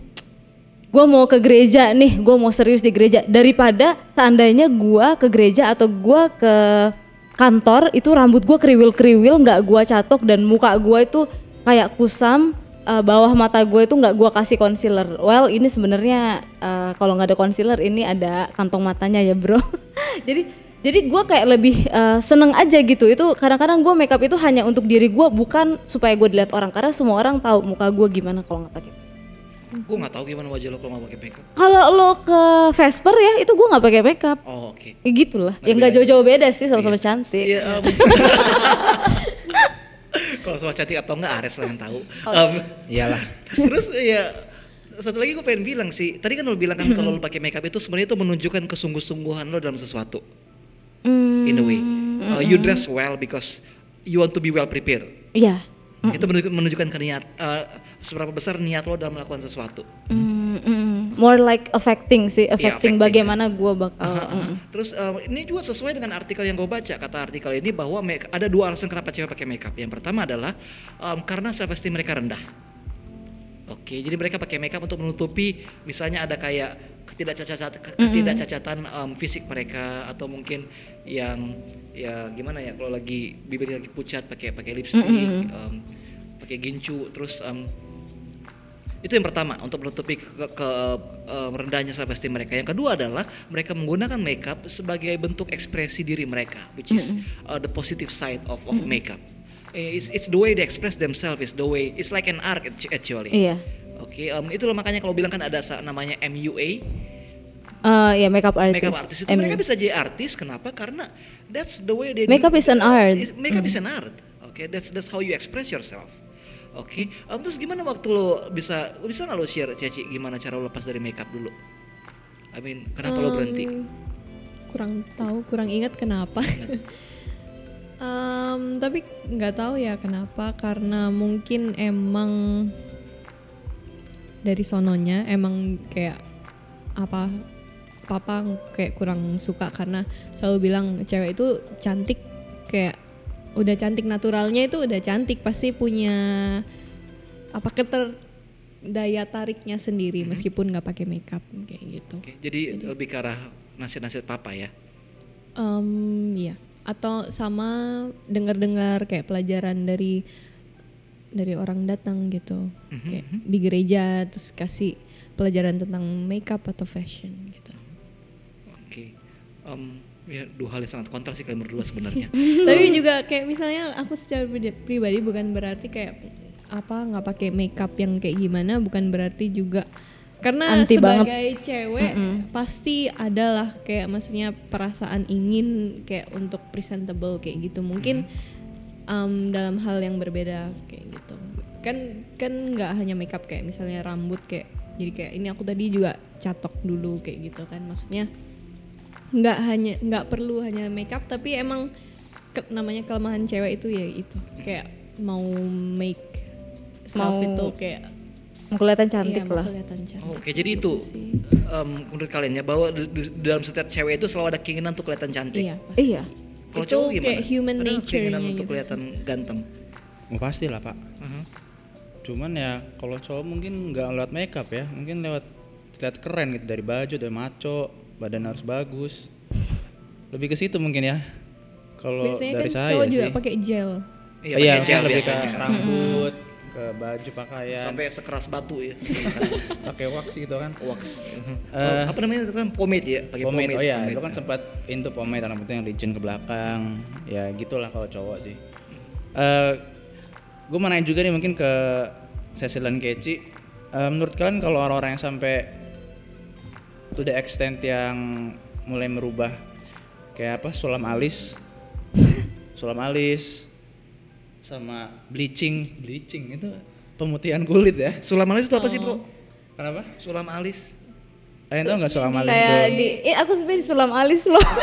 Gue mau ke gereja nih, gue mau serius di gereja. Daripada seandainya gue ke gereja atau gue ke kantor itu rambut gue kriwil-kriwil nggak gue catok dan muka gue itu kayak kusam eh, bawah mata gue itu nggak gue kasih concealer. Well ini sebenarnya eh, kalau nggak ada concealer ini ada kantong matanya ya bro. [LAUGHS] Jadi jadi gue kayak lebih eh, seneng aja gitu itu kadang-kadang gue makeup itu hanya untuk diri gue bukan supaya gue dilihat orang karena semua orang tahu muka gue gimana kalau nggak pakai Gue nggak tahu gimana wajah lo kalau nggak pakai makeup. Kalau lo ke Vesper ya itu gue nggak pakai makeup. Oh oke. Ya gitulah. Ya nggak jauh-jauh beda sih sama-sama cantik. Iya. em. [LAUGHS] Kalau soal cantik atau enggak Ares lah yang tahu. Em, Iyalah. terus ya satu lagi gue pengen bilang sih. Tadi kan lo bilang kan kalau lo pakai makeup itu sebenarnya itu menunjukkan kesungguh-sungguhan lo dalam sesuatu. Hmm, In a way, Uh, you dress well because you want to be well prepared. Iya. Itu menunjukkan, menunjukkan ke niat uh, seberapa besar niat lo dalam melakukan sesuatu. Mm, mm. More like affecting sih, affecting, affecting, bagaimana gue bakal. Aha, aha. mm. Terus um, ini juga sesuai dengan artikel yang gue baca. Kata artikel ini bahwa make- ada dua alasan kenapa cewek pakai makeup. Yang pertama adalah um, karena self esteem mereka rendah. Oke, jadi mereka pakai makeup untuk menutupi misalnya ada kayak ketidakcacatan ketidakcacatan um, fisik mereka atau mungkin yang ya gimana ya kalau lagi bibirnya lagi pucat pakai pakai lipstick, um, pakai gincu, terus um, itu yang pertama untuk menutupi ke, ke- ke- em, rendahnya self esteem mereka. Yang kedua adalah mereka menggunakan makeup sebagai bentuk ekspresi diri mereka, which is uh, the positive side of of makeup. Eh, It's, it's the way they express themselves, it's the way it's like an art actu- actually. Iya. Oke, em, itulah makanya kalau bilang kan ada namanya MUA, Eh, ya makeup artist. makeup artist itu Em, mereka bisa jadi artis. Kenapa? Karena that's the way they Makeup do- is an art. is- Makeup is an art. Oke, that's that's how you express yourself. Oke, em, terus gimana waktu lo bisa bisa nggak lo share Cici gimana cara lo lepas dari makeup dulu? I mean, kenapa lo berhenti? Kurang tahu kurang ingat kenapa [LAUGHS] Em, tapi nggak tahu ya kenapa karena mungkin emang dari sononya emang kayak apa papa kayak kurang suka karena selalu bilang cewek itu cantik kayak udah cantik naturalnya itu udah cantik pasti punya apa keter daya tariknya sendiri meskipun nggak pakai makeup kayak gitu. Oke, jadi lebih ke arah nasihat-nasihat papa ya. Em, iya. Atau sama dengar-dengar kayak pelajaran dari dari orang datang gitu, kayak di gereja terus kasih pelajaran tentang makeup atau fashion gitu. Oke, Em, ya dua hal yang sangat kontras sih kalian berdua sebenarnya. [LAUGHS] Tapi juga kayak misalnya aku secara pribadi- bukan berarti kayak apa nggak pakai makeup yang kayak gimana, bukan berarti juga karena Anti banget. sebagai cewek pasti adalah kayak maksudnya perasaan ingin kayak untuk presentable kayak gitu mungkin em, dalam hal yang berbeda kayak gitu kan kan nggak hanya makeup kayak misalnya rambut kayak jadi kayak ini aku tadi juga catok dulu kayak gitu kan maksudnya nggak hanya nggak perlu hanya makeup tapi emang ke- namanya kelemahan cewek itu ya itu kayak mau make self Mau itu kayak mau kelihatan iya, cantik mau lah. kelihatan cantik Oh, Oke, jadi itu em, menurut kalian ya bahwa dalam setiap cewek itu selalu ada keinginan untuk kelihatan cantik. iya pasti. Iya. Kalau Itu cowok gimana? kayak human Ada nature-nya keinginan untuk gitu. kelihatan ganteng. Oh, pasti lah pak. Aha. Cuman ya kalau cowok mungkin nggak lewat makeup ya, mungkin lewat lihat keren gitu dari baju, dari maco, badan harus bagus. Lebih ke situ mungkin ya. Kalau biasanya dari kan saya cowok juga pakai gel Iya, iya, pakai gel mungkin lebih ke biasanya. rambut, ke baju pakaian, Sampai sekeras batu ya. [LAUGHS] pakai wax gitu kan. Wax. Eh, Oh, apa namanya itu kan pomade ya, pakai pomade. pomade. Oh iya, pomade. itu kan sempat into pomade rambutnya yang licin ke belakang. Ya gitulah kalau cowok sih. Eh gue mau nanya juga nih mungkin ke Cecil dan Keci. Eh, menurut kalian kalau orang-orang yang sampai to the extent yang mulai merubah kayak apa sulam alis, [LAUGHS] sulam alis, sama bleaching, bleaching itu pemutihan kulit ya. Sulam alis itu apa sih, Bro? Kenapa? Sulam alis. Kalian tahu nggak sulam alis Kayak itu? di, eh, aku sebenarnya sulam alis loh. [LAUGHS]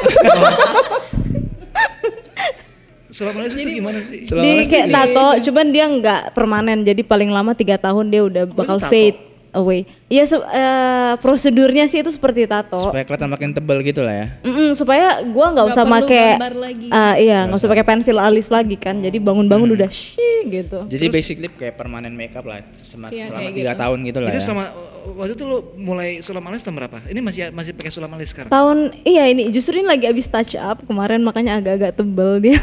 Sulam alis itu gimana sih? Sulam di alis kayak tato, cuman dia nggak permanen. Jadi paling lama tiga tahun dia udah bakal tato? fade away. Iya, se- eh, prosedurnya sih itu seperti tato. supaya kelihatan makin tebal gitu lah ya. Mm-mm, supaya gua nggak usah gambar lagi. ah, iya nggak usah pakai pensil alis lagi kan jadi bangun-bangun udah shih gitu Jadi basically kayak permanen makeup lah sema- Iya, selama tiga gitu. tahun gitu lah Itu ya. sama waktu itu lo mulai sulam alis tahun berapa? Ini masih masih pakai sulam alis sekarang? tahun iya ini justru ini lagi abis touch up kemarin makanya agak-agak tebel dia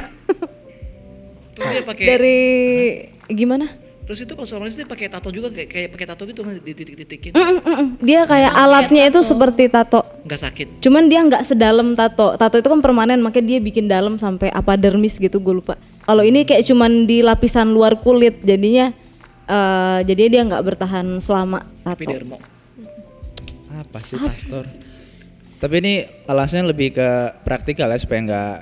Terus dia pakai dari gimana Terus itu kalau alis dia pakai tato juga kayak kayak pakai tato gitu kan dititik-titikin. Mm-mm, mm-mm. dia kayak alatnya itu seperti tato Enggak sakit. cuman dia nggak sedalam tato tato itu kan permanen makanya dia bikin dalam sampai apa dermis gitu gue lupa kalau ini kayak cuman di lapisan luar kulit jadinya eh, jadi dia nggak bertahan selama Tapi tato. dermo. Apa sih pastor? Tapi ini alasannya lebih ke praktikal ya supaya nggak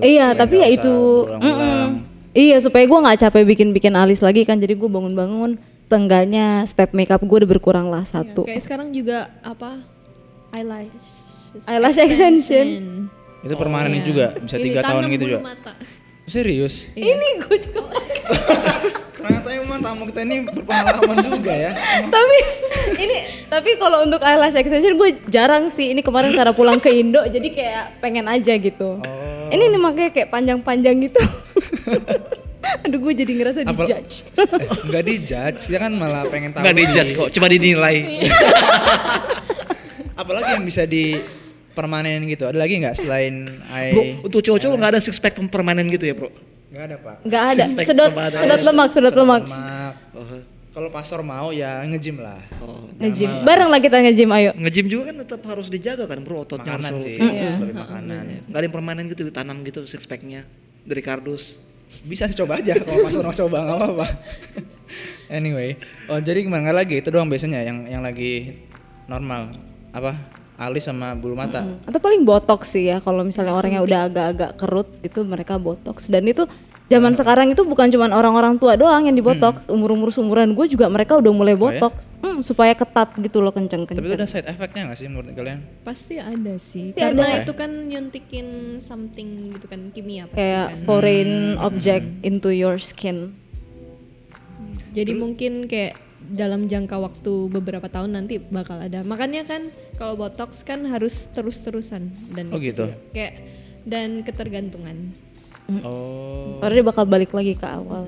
Iya, tapi ya itu berulang-ulang. mm-mm. Iya, supaya gua nggak capek bikin-bikin alis lagi kan. Jadi gue bangun-bangun, seenggaknya step makeup gue udah berkurang lah satu. Kayak sekarang juga apa eyelash Eyelash extension. Itu permanen Iya. juga bisa tiga tahun gitu juga. mata. Serius? Ini gue juga. [LAUGHS] Ternyata emang tamu kita ini berpengalaman juga ya. tapi ini tapi kalau untuk eyelash extension gue jarang sih. Ini kemarin karena pulang ke Indo jadi kayak pengen aja gitu. Oh. Ini nih makanya kayak panjang-panjang gitu. [LAUGHS] Aduh gue jadi ngerasa Apa- dijudge. Eh, Enggak dijudge, dia kan malah pengen tahu. Enggak dijudge lagi. kok, cuma dinilai. [LAUGHS] Apalagi yang bisa di permanen gitu. Ada lagi nggak selain eye? Bro, untuk cowok-cowok nggak ada six pack permanen gitu ya, Bro? Nggak ada pak. Nggak ada. Sedot, sedot lemak, sedot lemak. Lemak. Oh. Kalau pastor mau ya nge-gym lah. oh. Nge-gym. Bareng lah kita nge-gym ayo. Nge-gym juga kan tetap harus dijaga kan, Bro, ototnya Makanan harus sih, Iya. lebih makanan. Nggak ada yang permanen gitu ditanam gitu six packnya dari kardus. Bisa sih coba aja kalau pastor mau coba nggak apa-apa. [LAUGHS] anyway, oh jadi gimana Nggak lagi itu doang biasanya yang yang lagi normal apa alis sama bulu mata. Hmm. Atau paling botox sih ya kalau misalnya orang yang udah agak-agak kerut itu mereka botox dan itu zaman sekarang itu bukan cuma orang-orang tua doang yang dibotox, umur-umur seumuran gue juga mereka udah mulai Oh ya? botox. Hmm, supaya ketat gitu loh Tapi itu kenceng-kenceng. ada side effectnya nggak sih menurut kalian? Pasti ada sih. Pasti Karena ada. itu kan nyuntikin something gitu kan kimia pasti Kayak kan. foreign object into your skin. Jadi mungkin kayak dalam jangka waktu beberapa tahun nanti bakal ada. Makanya kan kalau botox kan harus terus-terusan dan Oh itu gitu. kayak dan ketergantungan. Oh, Karena dia bakal balik lagi ke awal.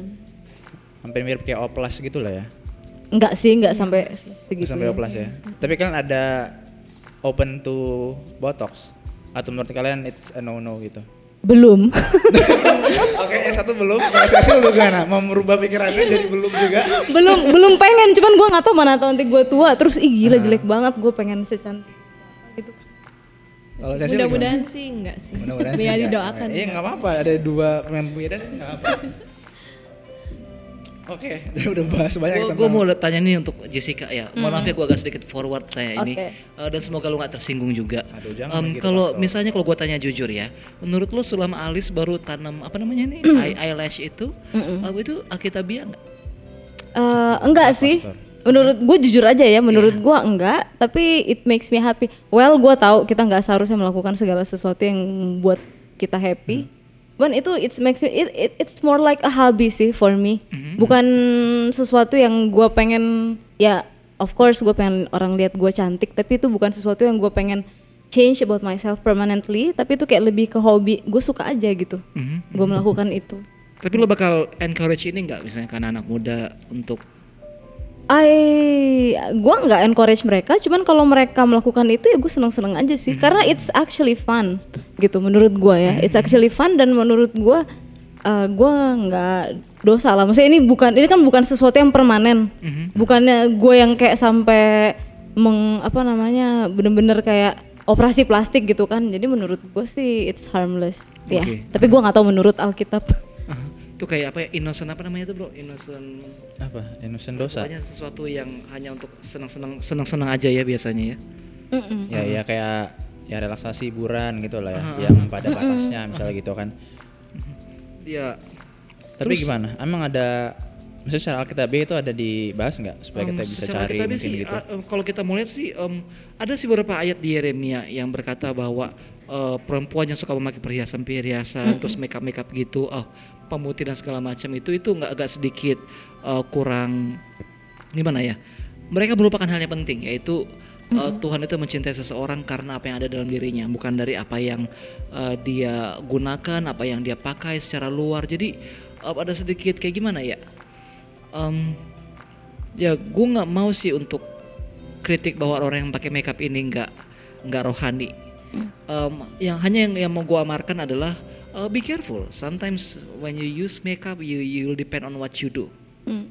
hampir mirip kayak oplas gitu lah ya. Enggak sih, enggak sampai segitu. sampai ya. oplas ya. Tapi kan ada open to botox atau menurut kalian it's a no no gitu. Belum. [LAUGHS] Oke, yang satu belum. Kalau Cecil lu gimana? Mau merubah pikirannya jadi belum juga? belum belum pengen cuman gue nggak tahu mana tahu nanti gue tua terus ih gila jelek banget gue pengen secantik Kalau Cecil Mudah-mudahan sih enggak sih. Mudah-mudahan sih Biar enggak. didoakan. Iya nggak apa-apa. Ada dua pemain beda sih nggak apa. [LAUGHS] Oke, udah bahas banyak Gue tentang. mau tanya nih untuk Jessica ya. Mohon maaf ya gue agak sedikit forward saya ini. Oke. Eh, dan semoga lu nggak tersinggung juga. Aduh, jangan Em, gitu, kalau Pastor. misalnya kalau gue tanya jujur ya, menurut lu selama alis baru tanam apa namanya nih eye- eyelash itu, eh, itu alkitabiah nggak? Eh, enggak sih menurut gue jujur aja ya menurut gue enggak tapi it makes me happy. Well gue tahu kita nggak seharusnya melakukan segala sesuatu yang membuat kita happy. Cuman itu it makes me it, it- it's more like a hobby sih for me. Bukan sesuatu yang gue pengen ya of course gue pengen orang lihat gue cantik tapi itu bukan sesuatu yang gue pengen change about myself permanently tapi itu kayak lebih ke hobi gue suka aja gitu gue melakukan itu. Tapi lo bakal encourage ini nggak misalnya kan anak muda untuk I gua nggak encourage mereka, cuman kalau mereka melakukan itu ya gue seneng-seneng aja sih, karena it's actually fun gitu menurut gua ya, it's actually fun dan menurut gua uh, gua nggak dosa lah, maksudnya ini bukan ini kan bukan sesuatu yang permanen, bukannya gue yang kayak sampai meng apa namanya bener-bener kayak operasi plastik gitu kan, jadi menurut gue sih it's harmless. Ya, Oke. tapi gua nggak tahu menurut Alkitab. itu kayak apa ya? Innocent apa namanya itu bro? Innocent apa? Innocent dosa. pokoknya sesuatu yang hanya untuk senang-senang senang-senang aja ya biasanya ya Mm-mm. Ya ya kayak ya relaksasi hiburan gitu lah ya, yang pada batasnya misalnya gitu kan. dia Tapi gimana? Emang ada misalnya secara Alkitabiah itu ada dibahas nggak supaya kita Em, bisa cari mungkin sih, gitu? em, kalau kita mau lihat sih em, ada sih beberapa ayat di Yeremia yang berkata bahwa eh, perempuan yang suka memakai perhiasan-perhiasan terus makeup makeup gitu, oh pemutih dan segala macam itu itu nggak agak sedikit eh, kurang gimana ya? Mereka melupakan hal yang penting yaitu eh, Tuhan itu mencintai seseorang karena apa yang ada dalam dirinya, bukan dari apa yang eh, dia gunakan, apa yang dia pakai secara luar. Jadi eh, ada sedikit kayak gimana ya? Em, ya gue nggak mau sih untuk kritik bahwa orang yang pakai makeup ini nggak nggak rohani Em, yang hanya yang yang mau gue amarkan adalah uh, be careful sometimes when you use makeup you you will depend on what you do Hmm.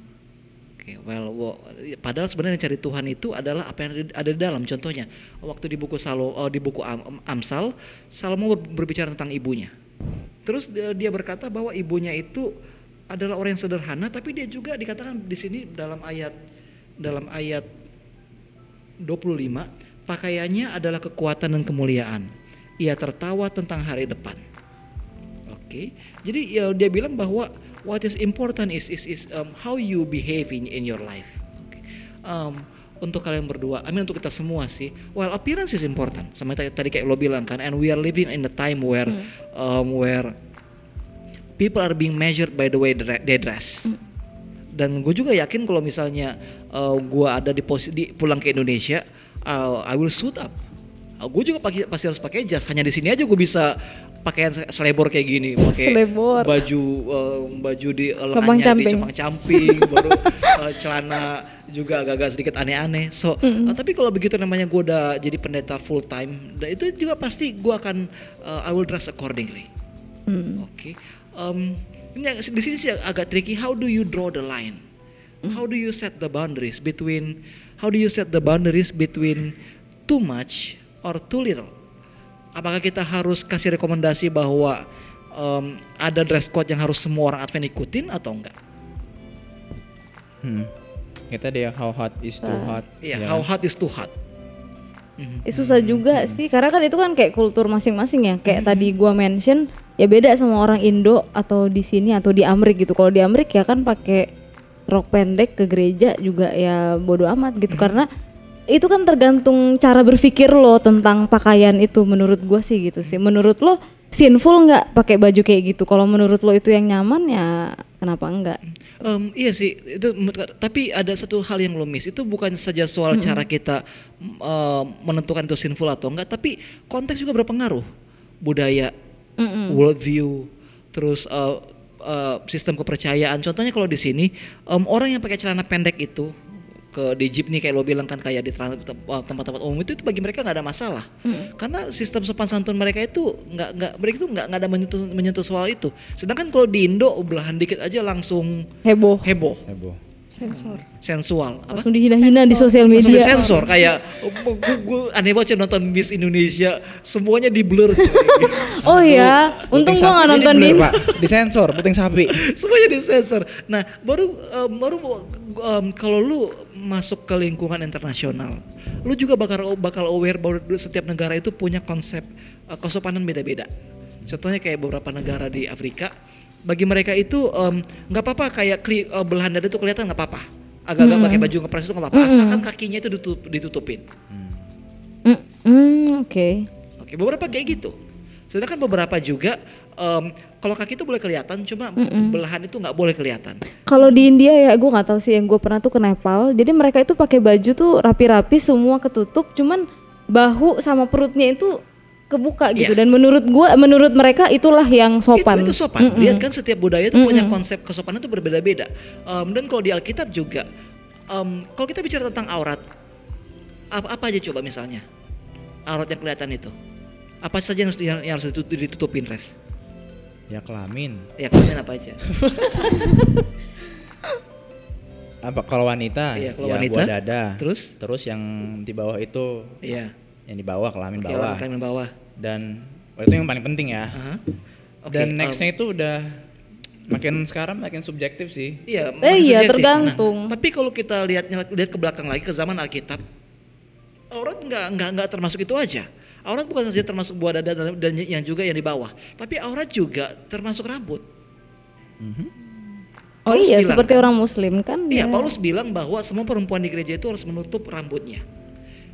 Oke, well, wo- padahal sebenarnya cari Tuhan itu adalah apa yang ada, di dalam. Contohnya, waktu di buku Salo, oh, di buku Am- Amsal, Salomo ber- berbicara tentang ibunya. Terus dia, dia berkata bahwa ibunya itu adalah orang yang sederhana tapi dia juga dikatakan di sini dalam ayat dalam ayat 25 pakaiannya adalah kekuatan dan kemuliaan. Ia tertawa tentang hari depan. Oke. Jadi ya dia bilang bahwa what is important is is is um, how you behave in, in your life. Oke. Um, untuk kalian berdua, I mean untuk kita semua sih. Well, appearance is important. Sama tadi, tadi kayak lo bilang kan, and we are living in the time where um, where people are being measured by the way they dress. Dan gue juga yakin kalau misalnya uh, gue ada di posisi di, pulang ke Indonesia, uh, I will suit up. Uh, gue juga pasti harus pakai jas. Hanya di sini aja gue bisa pakaian se- selebor kayak gini, pakai Selebor. baju uh, baju di uh, lengannya camping. dicempang-camping, [LAUGHS] baru uh, celana juga agak-agak sedikit aneh-aneh. So, uh, tapi kalau begitu namanya gue udah jadi pendeta full time, dan itu juga pasti gue akan uh, I will dress accordingly. Oke. Um, ini ag- di sini sih agak tricky. How do you draw the line? How do you set the boundaries between How do you set the boundaries between too much or too little? Apakah kita harus kasih rekomendasi bahwa um, ada dress code yang harus semua orang Advent ikutin atau enggak? Hmm. Kita dia how hot is too hot. Iya, ya. how hot is too hot. Eh, susah juga sih karena kan itu kan kayak kultur masing-masing ya. Kayak tadi gua mention ya beda sama orang Indo atau di sini atau di Amrik gitu. Kalau di Amrik ya kan pakai rok pendek ke gereja juga ya bodo amat gitu. Karena itu kan tergantung cara berpikir lo tentang pakaian itu menurut gua sih gitu sih. Menurut lo sinful nggak pakai baju kayak gitu? Kalau menurut lo itu yang nyaman ya kenapa enggak? Em, iya sih, itu tapi ada satu hal yang lo miss. Itu bukan saja soal cara kita em, menentukan itu sinful atau enggak, tapi konteks juga berpengaruh. Budaya, worldview, terus eh, eh, sistem kepercayaan. Contohnya kalau di sini em, orang yang pakai celana pendek itu ke di jeep nih kayak lo bilang kan kayak di eh, tempat-tempat umum itu, itu bagi mereka nggak ada masalah. Karena sistem sopan santun mereka itu nggak nggak mereka itu nggak nggak ada menyentuh menyentuh soal itu. Sedangkan kalau di Indo belahan dikit aja langsung heboh. heboh. Heboh. Sensor. sensual apa? Langsung dihina-hina di sosial langsung media disensor kayak gue aneh banget nonton Miss Indonesia. Semuanya di blur coy. [LAUGHS] oh ya untung nggak sapi nonton di blur, Pak. Disensor, puting sapi. [LAUGHS] semuanya disensor nah baru em, baru em, kalau lu masuk ke lingkungan internasional lu juga bakal bakal aware bahwa setiap negara itu punya konsep eh, kesopanan beda-beda. Contohnya kayak beberapa negara di Afrika bagi mereka itu nggak apa-apa kayak kli, eh, belahan dada itu kelihatan nggak apa-apa. Agak-agak pakai baju ngepres itu nggak apa-apa. Asalkan kakinya itu ditutup, ditutupin. Mm, mm, oke. Oke, beberapa kayak gitu. Sedangkan beberapa juga em, kalau kaki itu boleh kelihatan, cuma belahan itu nggak boleh kelihatan. Kalau di India ya gue nggak tahu sih yang gue pernah tuh ke Nepal. Jadi mereka itu pakai baju tuh rapi-rapi semua ketutup, cuman bahu sama perutnya itu kebuka gitu. Iya. Dan menurut gua, menurut mereka itulah yang sopan. Itu, itu sopan. Lihat kan setiap budaya itu punya konsep kesopanan itu berbeda-beda. Em, dan kalau di Alkitab juga, em, kalau kita bicara tentang aurat, apa, apa aja coba misalnya aurat yang kelihatan itu? Apa saja yang harus, yang, yang harus ditutup- ditutupin res? Ya kelamin. Ya kalian apa aja? Apa kalau wanita? Iya, kalau ya wanita. buah dada. Terus? Terus yang di bawah itu Iya. Yang di bawah kelamin Oke, bawah. kalian bawah. Dan oh, itu yang paling penting ya. Aha. Oke, Dan nextnya itu udah makin sekarang makin subjektif sih. Iya, Eh, iya, subjektif. tergantung. Nah, tapi kalau kita lihat lihat ke belakang lagi ke zaman Alkitab, aurat nggak nggak nggak termasuk itu aja. Aurat bukan saja termasuk buah dada dan, dan yang juga yang di bawah, tapi aurat juga termasuk rambut. oh Paulus iya, bilang seperti kan? orang Muslim kan. Iya, ya. Paulus bilang bahwa semua perempuan di gereja itu harus menutup rambutnya.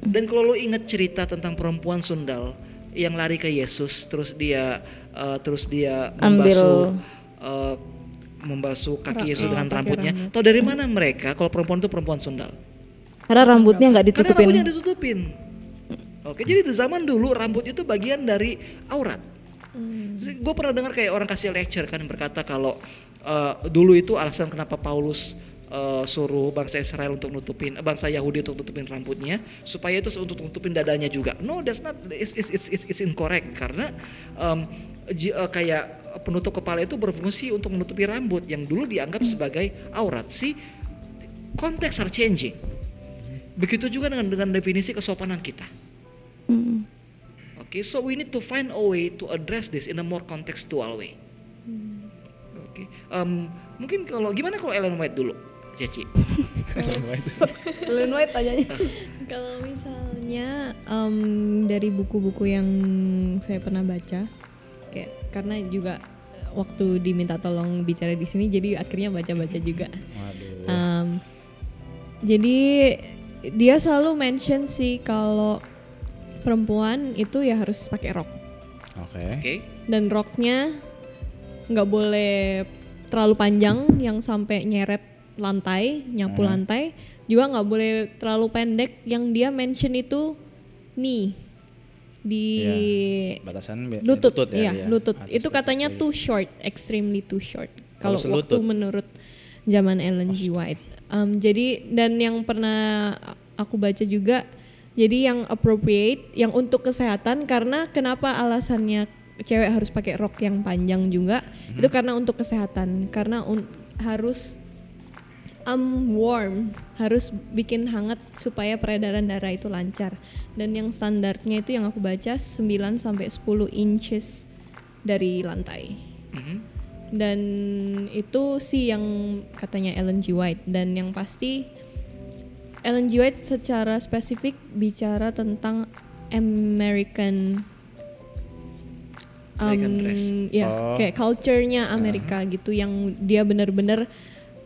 Dan kalau lo ingat cerita tentang perempuan sundal yang lari ke Yesus, terus dia eh, terus dia Ambil- membasuh eh, membasuh kaki Yesus dengan rambutnya. Tahu dari mana mereka kalau perempuan itu perempuan sundal? Karena rambutnya nggak Karena ditutupin. rambutnya ditutupin. Oke, jadi di zaman dulu rambut itu bagian dari aurat. Gue pernah dengar kayak orang kasih lecture kan berkata kalau eh, dulu itu alasan kenapa Paulus eh, suruh bangsa Israel untuk nutupin eh, bangsa Yahudi untuk nutupin rambutnya supaya itu untuk nutupin dadanya juga. No, that's not it's it's it's, it's, it's incorrect karena ji- eh, kayak penutup kepala itu berfungsi untuk menutupi rambut yang dulu dianggap sebagai aurat. Si konteks are changing. Begitu juga dengan dengan definisi kesopanan kita. Mm. Oke, so we need to find a way to address this in a more contextual way. Oke, em, Mungkin kalau gimana kalau Ellen White dulu, Ceci? [LAUGHS] Ellen White tanyanya. [LAUGHS] Kalau misalnya em, dari buku-buku yang saya pernah baca, kayak karena juga waktu diminta tolong bicara di sini, jadi akhirnya baca-baca juga. Waduh. Em, jadi dia selalu mention sih kalau perempuan itu ya harus pakai rok Oke. Oke. dan roknya nggak boleh terlalu panjang yang sampai nyeret lantai, nyapu lantai, juga nggak boleh terlalu pendek yang dia mention itu nih di Batasan be- lutut, ya, ya, lutut. Atas Itu lutut, katanya iya. too short, extremely too short. Kalau waktu selutut? menurut zaman Ellen G. White. Em, jadi dan yang pernah aku baca juga, jadi yang appropriate, yang untuk kesehatan karena kenapa alasannya cewek harus pakai rok yang panjang juga, Mhm. itu karena untuk kesehatan, karena un- harus um, warm harus bikin hangat supaya peredaran darah itu lancar dan yang standarnya itu yang aku baca 9 sampai 10 inches dari lantai Mhm. dan itu sih yang katanya Ellen G. White dan yang pasti Ellen G. White secara spesifik bicara tentang American American dress. ya Oh. kayak culture-nya Amerika gitu yang dia benar-benar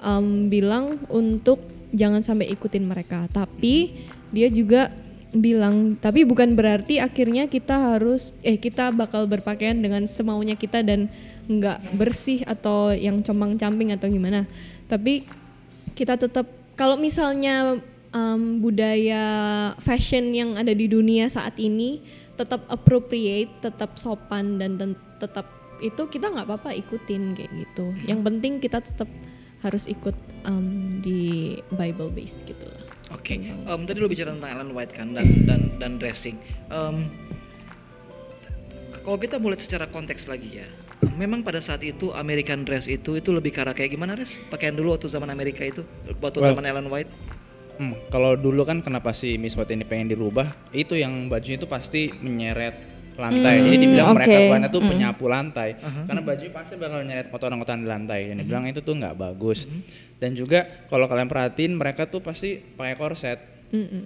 um, bilang untuk jangan sampai ikutin mereka tapi dia juga bilang tapi bukan berarti akhirnya kita harus eh kita bakal berpakaian dengan semaunya kita dan nggak bersih atau yang compang-camping atau gimana tapi kita tetap kalau misalnya um, budaya fashion yang ada di dunia saat ini tetap appropriate, tetap sopan dan tetap itu kita nggak apa-apa ikutin kayak gitu. Yang penting kita tetap harus ikut um, di Bible based gitu lah. Oke, em, tadi lo bicara tentang Ellen White kan dan dan dan dressing. Em, kalau kita mulai secara konteks lagi ya, memang pada saat itu American dress itu itu lebih ke arah kayak gimana res? Pakaian dulu waktu zaman Amerika itu, waktu Well, zaman Ellen White. Hmm, kalau dulu kan kenapa si Miss White ini pengen dirubah? Itu yang bajunya itu pasti menyeret lantai. Jadi dibilang oke. mereka bukannya tuh penyapu lantai. Karena baju pasti bakal menyeret kotoran-kotoran di lantai. Dan dibilang itu tuh nggak bagus. Dan juga kalau kalian perhatiin mereka tuh pasti pakai korset.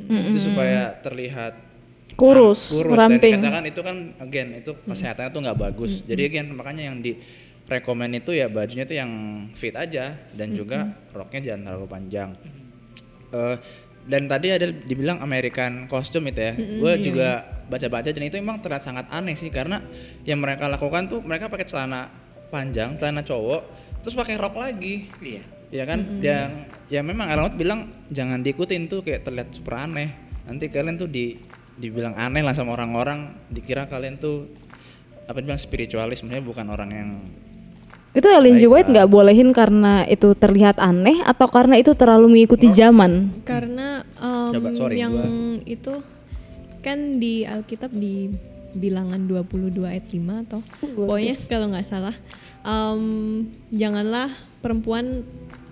Itu supaya terlihat Kurus, kurus ramping. dan dikatakan itu kan again itu kesehatannya tuh nggak bagus jadi again makanya yang di rekomend itu ya bajunya tuh yang fit aja dan juga roknya jangan terlalu panjang Eh, dan tadi ada dibilang American costume itu ya gue juga baca-baca dan itu emang terlihat sangat aneh sih karena yang mereka lakukan tuh mereka pakai celana panjang celana cowok terus pakai rok lagi Iya. ya kan yang ya memang White bilang jangan diikutin tuh kayak terlihat super aneh nanti kalian tuh di dibilang aneh lah sama orang-orang dikira kalian tuh apa dibilang spiritualis sebenarnya bukan orang yang Itu Ellen G. White nggak bolehin karena itu terlihat aneh atau karena itu terlalu mengikuti zaman? Karena um, Coba, sorry, yang gua- itu kan di Alkitab di bilangan 22 ayat 5 atau pokoknya kalau nggak salah um, janganlah perempuan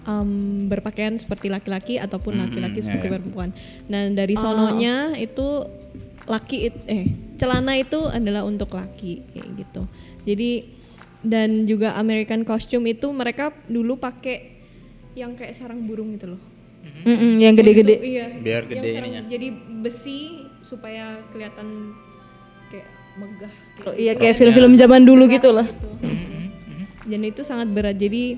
um, berpakaian seperti laki-laki ataupun laki-laki ya, seperti ya. perempuan. Nah dari sononya itu laki it- eh celana itu adalah untuk laki kayak gitu. Jadi dan juga American costume itu mereka dulu pakai yang kayak sarang burung gitu loh. Mm-mm, yang gede-gede. Iya. Biar Yang gede sarang- ininya. Jadi besi supaya kelihatan kayak megah. Kayak Oh, iya gitu. kayak film-film zaman dulu gitu lah. Dan itu sangat berat. Jadi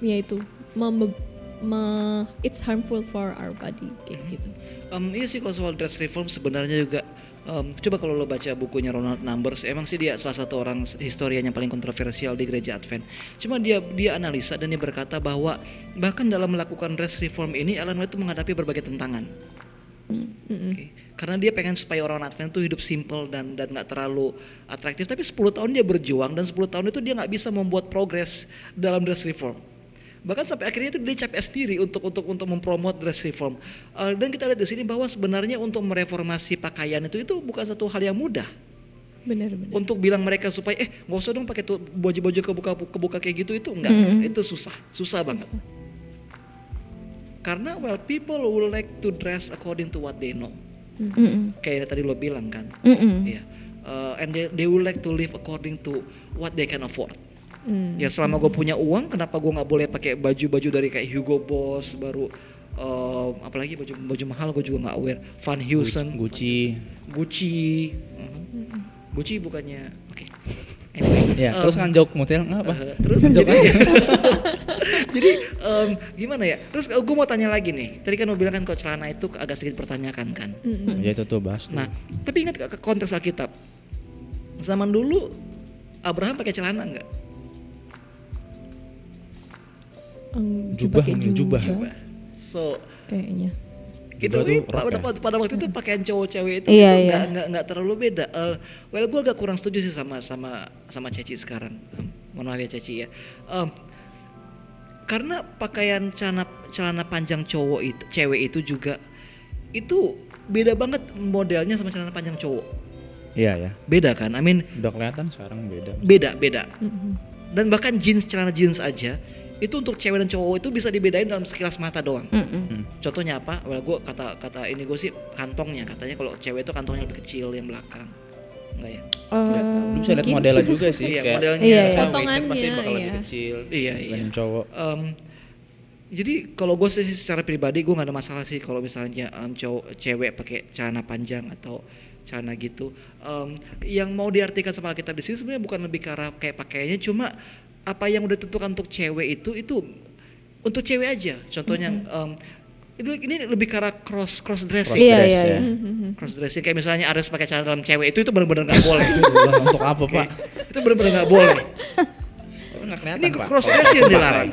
ya itu mem- me- it's harmful for our body kayak gitu. Em, iya sih kalau soal dress reform sebenarnya juga em, coba kalau lo baca bukunya Ronald Numbers emang sih dia salah satu orang historian yang paling kontroversial di gereja Advent. Cuma dia dia analisa dan dia berkata bahwa bahkan dalam melakukan dress reform ini Ellen White itu menghadapi berbagai tentangan. Oke. Karena dia pengen supaya orang Advent itu hidup simple dan dan nggak terlalu atraktif. Tapi 10 tahun dia berjuang dan 10 tahun itu dia nggak bisa membuat progres dalam dress reform. Bahkan sampai akhirnya itu dia capek sendiri untuk untuk untuk mempromot dress reform. Eh, dan kita lihat di sini bahwa sebenarnya untuk mereformasi pakaian itu itu bukan satu hal yang mudah. Benar-benar. Untuk bilang mereka supaya eh nggak usah dong pakai tuh baju-baju kebuka kebuka kayak gitu itu enggak. Itu susah, susah banget. Karena well people will like to dress according to what they know. Mm-mm. Kayak yang tadi lo bilang kan. Mm-mm. Iya. Uh, and they, they will like to live according to what they can afford. Hmm. Ya selama gue punya uang, kenapa gue nggak boleh pakai baju-baju dari kayak Hugo Boss baru eh, apalagi baju baju mahal gue juga nggak aware. Van Heusen, Gucci. Gucci, Mhm. Gucci bukannya oke. Anyway, Ya, terus kan joke motel apa? Eh, [LAUGHS] terus jadi, [LAUGHS] jadi em, gimana ya? Terus gue mau tanya lagi nih. Tadi kan lo bilang kan kalau celana itu agak sedikit pertanyakan kan. Mm-mm. Ya itu tuh bahas. tuh. Nah, tapi ingat ke konteks Alkitab. Zaman dulu Abraham pakai celana enggak? Eng, Jubah, pakai jubah. So, kayaknya. Gitu rok pada, ya? pada, pada waktu itu pakaian cowok-cewek itu Iya, itu iya. nggak nggak nggak terlalu beda. Eh, well, gue agak kurang setuju sih sama sama sama Ceci sekarang. Mohon maaf ya Ceci ya. Em, karena pakaian celana celana panjang cowok itu cewek itu juga itu beda banget modelnya sama celana panjang cowok. Iya ya. Beda kan? I mean Udah kelihatan sekarang beda. beda beda. Mm-mm. Dan bahkan jeans celana jeans aja itu untuk cewek dan cowok itu bisa dibedain dalam sekilas mata doang. Mm-mm. Hmm. Contohnya apa? Well, gue kata kata ini gue sih kantongnya katanya kalau cewek itu kantongnya lebih kecil yang belakang. Enggak ya? Nggak tahu. Lu bisa lihat modelnya juga sih. [LAUGHS] Iya, kayak modelnya. Iya, iya. Potongannya, pasti bakal lebih iya. kecil. Iya, iya. dibanding cowok. Em, jadi kalau gue sih secara pribadi gue nggak ada masalah sih kalau misalnya em, cowok cewek pakai celana panjang atau celana gitu. Em, yang mau diartikan sama Alkitab di sini sebenarnya bukan lebih ke arah kayak pakaiannya, cuma apa yang udah ditentukan untuk cewek itu itu untuk cewek aja. Contohnya em, ini, ini lebih ke arah cross cross dressing. Iya, Cross iya, dress iya. Mm-hmm. Cross dressing kayak misalnya Ares pakai celana dalam cewek itu itu benar-benar nggak boleh. [LAUGHS] Untuk apa pak? Itu benar-benar nggak boleh. Oh, nggak kelihatan, Ini cross dressing dilarang.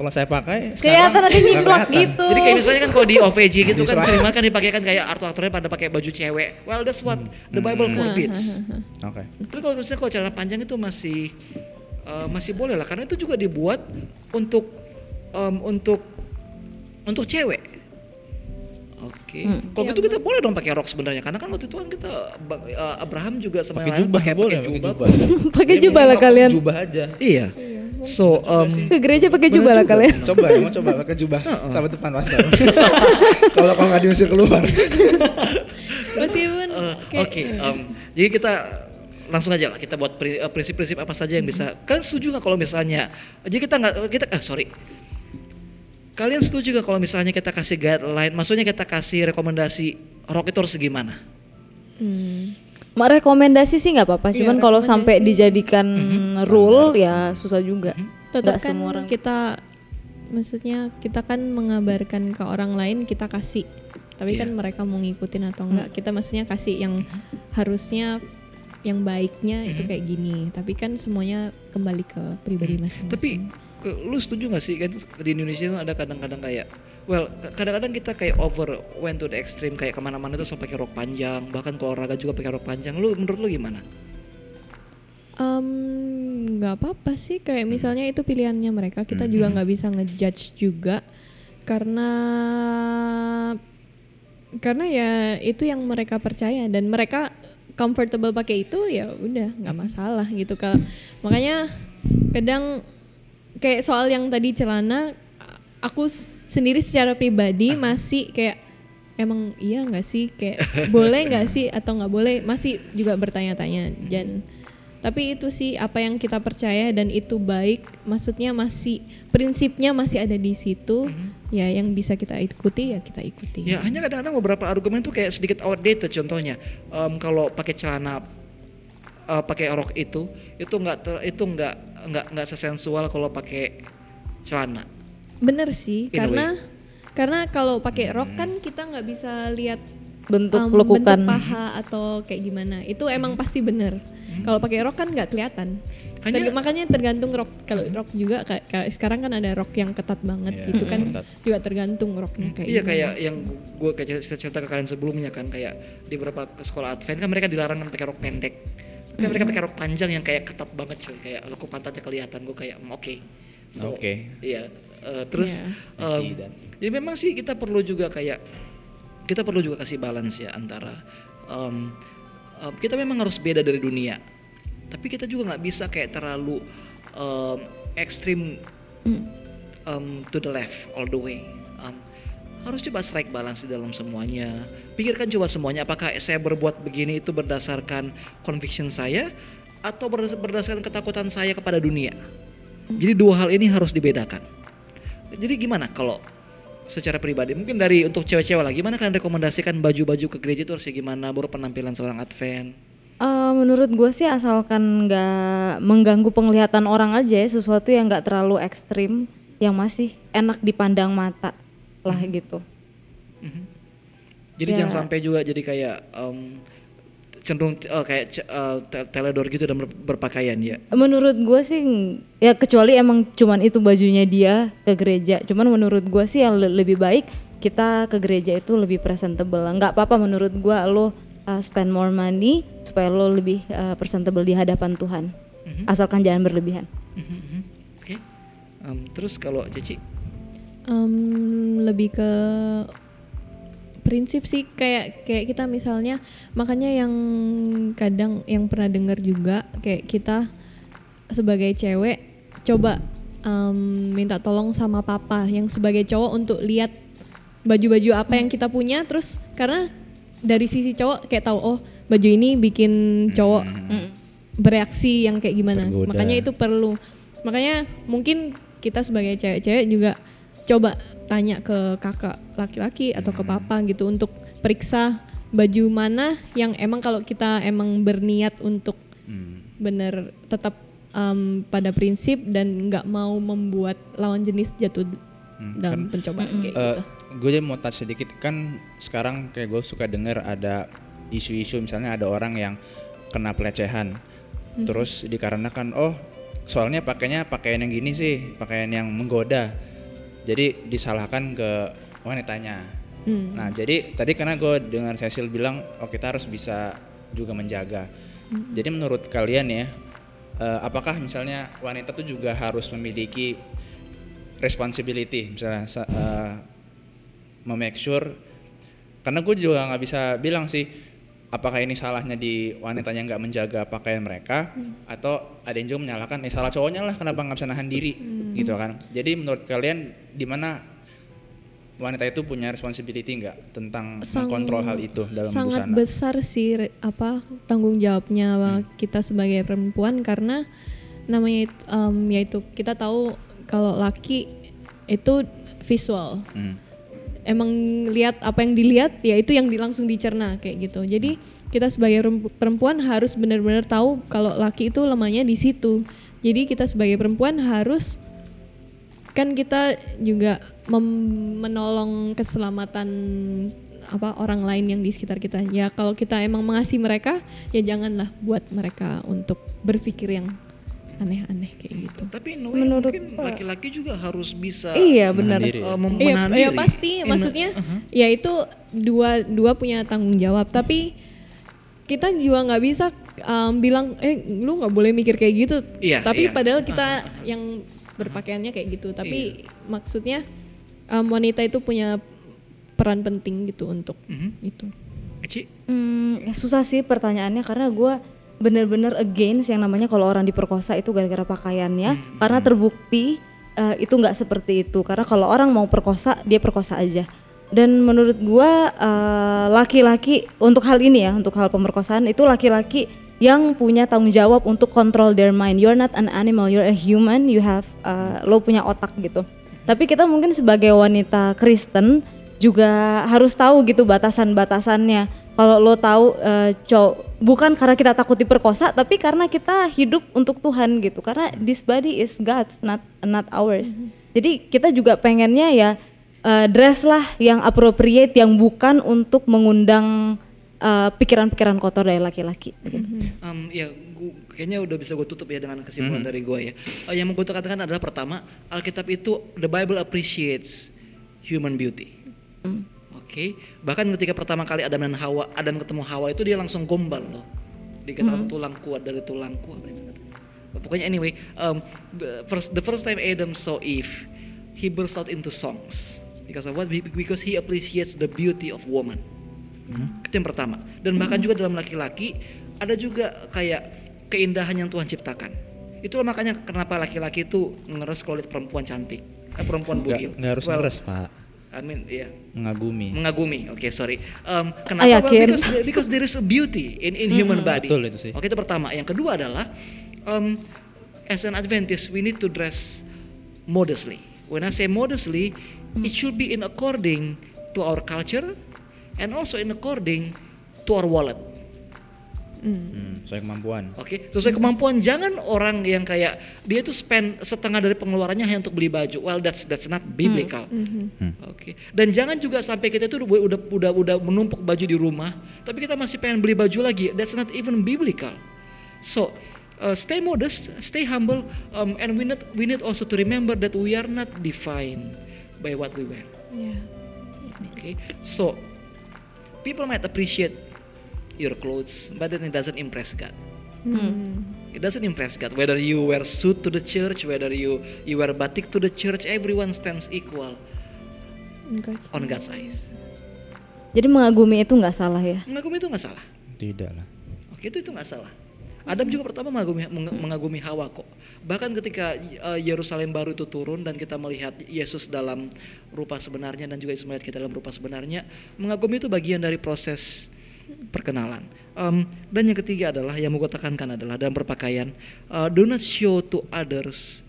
Kalau saya pakai, Kelihatan ada nyiplak gitu. Jadi kayak misalnya kan kalau di OVJ gitu kan sering banget kan dipakai kan kayak aktor-aktornya pada pakai baju cewek. Well that's what the Bible forbids. Oke. Tapi kalau misalnya kalau celana panjang itu masih eh, masih boleh lah karena itu juga dibuat untuk em, untuk untuk cewek. Oke. Kalau gitu kita boleh dong pakai rok sebenarnya karena kan waktu itu kan kita eh, Abraham juga sama Pakai jubah pakai boleh, pakai pakai jubah. jubah. [LAUGHS] Pakai jubah lah kalian. Jubah aja. Iya. So em, Ke gereja pakai jubah lah kalian. Coba ya, mau coba pakai jubah sampai depan pastor. [LAUGHS] Kalau kalau nggak diusir keluar. Meskipun Eh, Oke, em, jadi kita langsung aja lah kita buat eh, prinsip-prinsip apa saja yang bisa. Kalian setuju nggak kalau misalnya? Jadi kita nggak kita ah sorry. Kalian setuju nggak kalau misalnya kita kasih guideline? Maksudnya kita kasih rekomendasi rok itu harus gimana? Hmm. Mak rekomendasi sih nggak apa-apa, Iya, cuman kalau sampai dijadikan rule ya susah juga. tetap Nggak kan semua orang. kita maksudnya kita kan mengabarkan ke orang lain kita kasih tapi Iya. kan mereka mau ngikutin atau enggak kita maksudnya kasih yang harusnya yang baiknya itu kayak gini. Tapi kan semuanya kembali ke pribadi masing-masing. Tapi lu setuju nggak sih kan di Indonesia itu ada kadang-kadang kayak well kadang-kadang kita kayak over went to the extreme kayak ke mana-mana tuh sampai pakai rok panjang bahkan ke olahraga juga pakai rok panjang. Lu menurut lu gimana? Em, nggak apa-apa sih. Kayak misalnya itu pilihannya mereka kita juga nggak bisa ngejudge juga. Karena karena ya itu yang mereka percaya. Dan mereka comfortable pakai itu ya udah nggak masalah gitu kalau makanya kadang kayak soal yang tadi celana aku sendiri secara pribadi [LAUGHS] masih kayak emang iya nggak sih? Kayak boleh nggak sih? Atau nggak boleh? Masih juga bertanya-tanya. Dan tapi itu sih apa yang kita percaya dan itu baik maksudnya masih prinsipnya masih ada di situ ya yang bisa kita ikuti ya kita ikuti. Ya hanya kadang-kadang beberapa argumen tuh kayak sedikit outdated contohnya. Em, kalau pakai celana eh, pakai rok itu itu nggak ter- itu nggak nggak nggak sesensual kalau pakai celana. bener sih In karena karena kalau pakai rok kan kita nggak bisa lihat Bentuk um, lekukan. bentuk paha atau kayak gimana. Itu emang pasti bener. Kalau pakai rok kan nggak kelihatan Hanya- Terg- makanya tergantung rok kalau rok juga kayak, kayak sekarang kan ada rok yang ketat banget Iya, gitu kan ketat. juga tergantung roknya kayak iya kayak yang gue kayak cerita cerita ke kalian sebelumnya kan kayak di beberapa sekolah Advent kan mereka dilarang pakai rok pendek. Tapi mereka pakai rok panjang yang kayak ketat banget cuy kayak lekuk pantatnya kelihatan gue kayak "Hmm, oke. So, Oke. Iya. eh, terus Iya. em, Isi dan- jadi memang sih kita perlu juga kayak kita perlu juga kasih balance ya antara em, em, kita memang harus beda dari dunia tapi kita juga nggak bisa kayak terlalu em, ekstrim em, to the left all the way. Em, harus coba strike balance di dalam semuanya. Pikirkan coba semuanya apakah saya berbuat begini itu berdasarkan conviction saya atau berdas- berdasarkan ketakutan saya kepada dunia. Jadi dua hal ini harus dibedakan. Jadi gimana kalau secara pribadi? Mungkin dari untuk cewek-cewek lah gimana kalian rekomendasikan baju-baju ke gereja itu harusnya gimana? Baru penampilan seorang Advent Eh, menurut gue sih asalkan nggak mengganggu penglihatan orang aja ya, sesuatu yang nggak terlalu ekstrim yang masih enak dipandang mata lah gitu. jadi Ya. jangan sampai juga jadi kayak em, cenderung eh, kayak te- teledor gitu dan ber- berpakaian ya Menurut gue sih ya kecuali emang cuman itu bajunya dia ke gereja. Cuman menurut gue sih yang le- lebih baik kita ke gereja itu lebih presentable. Nggak apa-apa menurut gue lo uh, spend more money supaya lo lebih uh, presentable di hadapan Tuhan. Asalkan jangan berlebihan. Mhm, oke Em, terus kalau Cici Em, lebih ke prinsip sih kayak kayak kita misalnya makanya yang kadang yang pernah dengar juga kayak kita sebagai cewek coba em, minta tolong sama papa yang sebagai cowok untuk lihat baju-baju apa yang kita punya terus karena dari sisi cowok kayak tahu oh baju ini bikin cowok bereaksi yang kayak gimana Tergoda. makanya itu perlu makanya mungkin kita sebagai cewek-cewek juga coba tanya ke kakak laki-laki atau ke papa gitu untuk periksa baju mana yang emang kalau kita emang berniat untuk Hmm. bener tetap em, pada prinsip dan nggak mau membuat lawan jenis jatuh dalam pencobaan kayak Eh, gitu. Gue mau touch sedikit kan sekarang kayak gue suka denger ada isu-isu misalnya ada orang yang kena pelecehan. Terus dikarenakan oh soalnya pakainya pakaian yang gini sih pakaian yang menggoda. Jadi disalahkan ke wanitanya. Hmm. nah jadi tadi karena gue dengar Cecil bilang oh kita harus bisa juga menjaga. Jadi menurut kalian ya eh, apakah misalnya wanita tuh juga harus memiliki responsibility? Misalnya sa- eh, memake sure. Karena gue juga nggak bisa bilang sih apakah ini salahnya di wanitanya nggak menjaga pakaian mereka atau ada yang juga menyalahkan eh salah cowoknya lah kenapa nggak bisa nahan diri? Gitu kan. Jadi menurut kalian di mana wanita itu punya responsibility nggak tentang Sang- mengkontrol hal itu dalam sangat busana? besar sih apa tanggung jawabnya Hmm. kita sebagai perempuan karena namanya em, yaitu kita tahu kalau laki itu visual. Hmm. Emang lihat apa yang dilihat ya itu yang langsung dicerna kayak gitu. Jadi kita sebagai perempu- perempuan harus benar-benar tahu kalau laki itu lemahnya di situ. Jadi kita sebagai perempuan harus kan kita juga menolong keselamatan apa orang lain yang di sekitar kita. Ya kalau kita emang mengasihi mereka ya janganlah buat mereka untuk berpikir yang aneh-aneh kayak gitu tapi way Menurut mungkin laki-laki juga harus bisa Iya benar. mem- Iya, iya pasti. In Maksudnya, ya itu dua dua punya tanggung jawab. Tapi kita juga nggak bisa um, bilang, eh lu nggak boleh mikir kayak gitu. Iya, Tapi iya. padahal kita yang berpakaiannya kayak gitu. Tapi maksudnya um, wanita itu punya peran penting gitu untuk Mhm. itu. Eci? Hmm, ya susah sih pertanyaannya karena gue bener-bener against yang namanya kalau orang diperkosa itu gara-gara pakaiannya karena terbukti eh, itu nggak seperti itu. Karena kalau orang mau perkosa dia perkosa aja. Dan menurut gue eh, laki-laki untuk hal ini ya untuk hal pemerkosaan itu laki-laki yang punya tanggung jawab untuk control their mind. You're not an animal you're a human you have eh, lo punya otak gitu. Tapi kita mungkin sebagai wanita Kristen juga harus tahu gitu batasan-batasannya. Kalau lo tahu eh, cow- bukan karena kita takut diperkosa, tapi karena kita hidup untuk Tuhan gitu. Karena this body is God's, not not ours. Jadi kita juga pengennya ya eh, dress lah yang appropriate, yang bukan untuk mengundang eh, pikiran-pikiran kotor dari laki-laki. Gitu. Um, ya, gua, kayaknya udah bisa gue tutup ya dengan kesimpulan dari gue ya. Eh, yang mau gue katakan adalah pertama, Alkitab itu the Bible appreciates human beauty. Oke, bahkan ketika pertama kali Adam dan Hawa, Adam ketemu Hawa itu dia langsung gombal loh. Dikatakan tulang kuat dari itu katanya. Pokoknya anyway, um, the first the first time Adam saw Eve, he burst out into songs because of what? Because he appreciates the beauty of woman. Itu yang pertama. Dan bahkan juga dalam laki-laki ada juga kayak keindahan yang Tuhan ciptakan. Itulah makanya kenapa laki-laki itu ngeres kalau lihat perempuan cantik, eh, perempuan bugil. nggak harus Well, ngeres pak I mean, iya. mengagumi Mengagumi. Oke, sorry. Um, kenapa? yakin. Because, because there is a beauty in in human body. Betul itu sih. Oke, itu pertama. Yang kedua adalah um, as an Adventist, we need to dress modestly. When I say modestly, it should be in according to our culture and also in according to our wallet. Hmm, sesuai kemampuan. Oke, sesuai kemampuan. Jangan orang yang kayak dia itu spend setengah dari pengeluarannya hanya untuk beli baju. Well, that's that's not biblical. Oke. Dan jangan juga sampai kita itu udah udah udah menumpuk baju di rumah, tapi kita masih pengen beli baju lagi. That's not even biblical. So, uh, stay modest, stay humble, um, and we need we need also to remember that we are not defined by what we wear. Yeah. Okay, so people might appreciate your clothes, but then it doesn't impress God. It doesn't impress God. Whether you wear suit to the church, whether you you wear batik to the church, everyone stands equal Enggak. on God's eyes. Jadi mengagumi itu nggak salah ya? Mengagumi itu nggak salah. Tidak lah. Oke, itu itu nggak salah. Adam juga pertama mengagumi meng- mengagumi Hawa kok. Bahkan ketika uh, Yerusalem baru itu turun dan kita melihat Yesus dalam rupa sebenarnya dan juga Yesus melihat kita dalam rupa sebenarnya, mengagumi itu bagian dari proses perkenalan. Um, dan yang ketiga adalah yang mau gue tekankan adalah dalam berpakaian, uh, do not show to others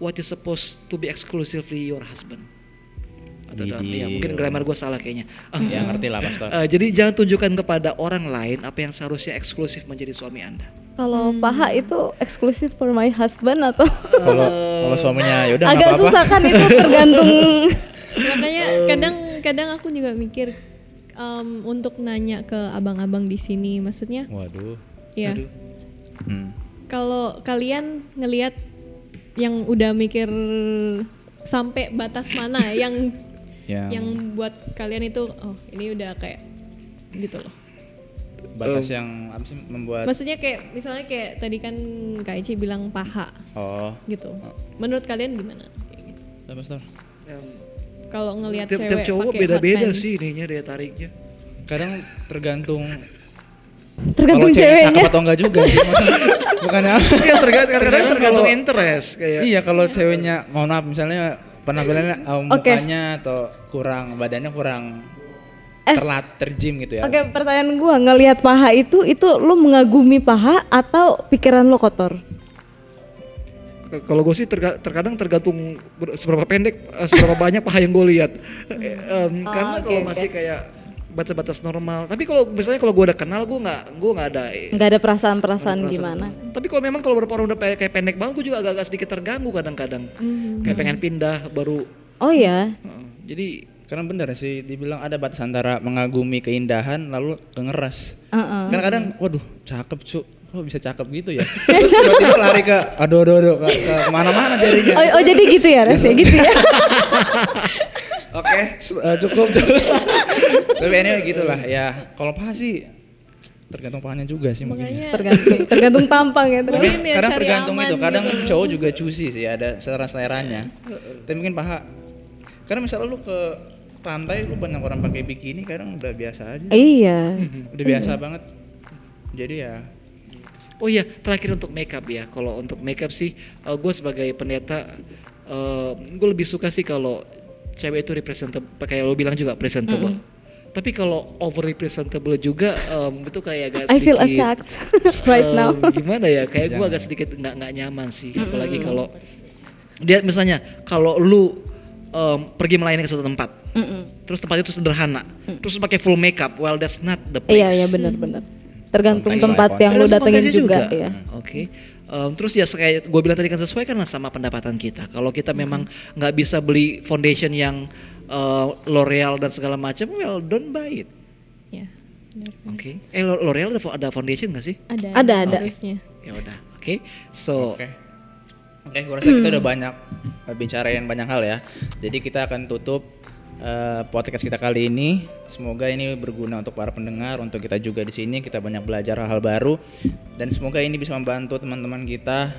what is supposed to be exclusively your husband. Atau dalam, ya, mungkin grammar gue salah kayaknya. [LAUGHS] Ya ngerti lah pastor. Uh, jadi jangan tunjukkan kepada orang lain apa yang seharusnya eksklusif menjadi suami Anda. Kalau paha itu eksklusif for my husband atau [LAUGHS] Kalau kalau suaminya ya udah nggak agak susah kan itu tergantung [LAUGHS] Makanya kadang-kadang aku juga mikir em, untuk nanya ke abang-abang di sini, maksudnya Waduh. ya Hmm. kalau kalian ngelihat yang udah mikir sampai batas mana [LAUGHS] yang Yang, yang buat kalian itu oh ini udah kayak gitu loh. batas yang apa sih membuat Maksudnya kayak misalnya kayak tadi kan Kak Eci bilang paha oh gitu. Menurut kalian gimana? Kayak gitu. Kalau ngelihat tiap, cewek tiap cowok beda-beda sih ininya daya tariknya. Kadang tergantung tergantung cewek ceweknya. cakep atau enggak juga sih. [LAUGHS] Apa? Iya tergantung kadang-kadang Tergantung tergantung kalau- interest kayak. Iya kalau ceweknya mohon maaf misalnya penampilannya um, Oke. mukanya atau kurang badannya kurang Eh. terlat terjim gitu ya. Oke, pertanyaan gua ngelihat paha itu itu lu mengagumi paha atau pikiran lu kotor? Kalau gue sih terga- terkadang tergantung ber- seberapa pendek, eh, seberapa banyak paha yang gue lihat. [LAUGHS] Em, Oh, karena oke, kalau masih kayak batas-batas normal. Tapi kalau misalnya kalau gue udah kenal, gue nggak gue nggak ada. eh, Nggak ada perasaan-perasaan perasaan. gimana? Tapi kalau memang kalau beberapa orang udah kayak pendek banget, gue juga agak-agak sedikit terganggu kadang-kadang. Kayak pengen pindah baru. Oh ya, eh, jadi Karena bener sih dibilang ada batas antara mengagumi keindahan lalu kengeras. Heeh. Kan kadang waduh cakep cu, kok bisa cakep gitu ya. [LAUGHS] Terus tiba-tiba lari ke aduh aduh aduh ke, ke ke mana-mana jadinya. Oh, oh jadi gitu ya, Res ya gitu ya. [LAUGHS] Oke, s- eh, cukup cukup. [LAUGHS] Tapi anyway gitulah ya. Kalau paha sih tergantung pahanya juga sih mungkin. Makanya tergantung tergantung tampang ya. Mungkin tergantung. ya kadang cari tergantung itu, kadang gitu. cowok juga cusi sih ada selera seleranya. Tapi mungkin paha. Karena misalnya lu ke pantai lu banyak orang pakai bikini kadang udah biasa aja. Iya. Udah biasa banget. Jadi ya Oh iya, terakhir untuk makeup ya. Kalau untuk makeup sih, gue sebagai pendeta, gue lebih suka sih kalau cewek itu representable, kayak lo bilang juga presentable. Tapi kalau over representable juga, em, itu kayak agak I feel sedikit. attacked [LAUGHS] right now. Gimana ya? Kayak gue agak sedikit nggak nggak nyaman sih. Apalagi kalau dia misalnya kalau lu em, pergi melayani ke suatu tempat, Mm-mm. terus tempat itu sederhana, terus pakai full makeup, well that's not the place. Iya iya benar-benar. Tergantung tempat yang lu Tergantung datengin konteksnya juga, ya. Oke. Em, terus ya kayak gue bilang tadi kan sesuaikanlah sama pendapatan kita. Kalau kita memang nggak bisa beli foundation yang eh, L'Oreal dan segala macam, well don't buy it. ya. Oke. Eh Lo- L'Oreal ada, fo- ada foundation nggak sih? ada Ada, ada. harusnya. Ya udah. Oke. So Oke. Oke, gue rasa kita udah banyak eh, bicarain banyak hal ya. Jadi kita akan tutup eh, podcast kita kali ini. Semoga ini berguna untuk para pendengar, untuk kita juga di sini kita banyak belajar hal-hal baru dan semoga ini bisa membantu teman-teman kita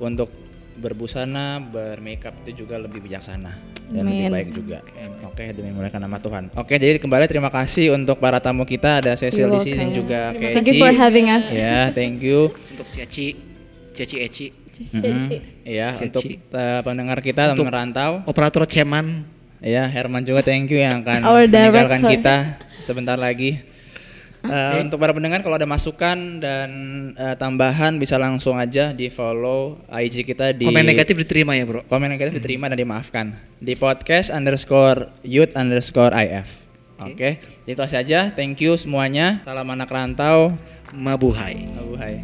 untuk berbusana, bermakeup itu juga lebih bijaksana dan lebih Amin. baik juga. Oke, demi memuliakan nama Tuhan. Oke, jadi kembali terima kasih untuk para tamu kita ada Cecil di sini juga Thank you Keci. for having us. Ya, thank you. untuk Ceci, Ceci Eci. Iya, Ceci. untuk uh, pendengar kita Untuk- teman rantau. operator Ceman. Ya, Herman juga thank you yang akan Our meninggalkan director. kita sebentar lagi. Eh, Untuk para pendengar kalau ada masukan dan eh, tambahan bisa langsung aja di follow IG kita di Komen negatif diterima ya bro. komen negatif diterima dan dimaafkan di podcast underscore youth underscore if. Oke, itu saja. Thank you semuanya. Salam anak rantau. Mabuhay. Abu hai.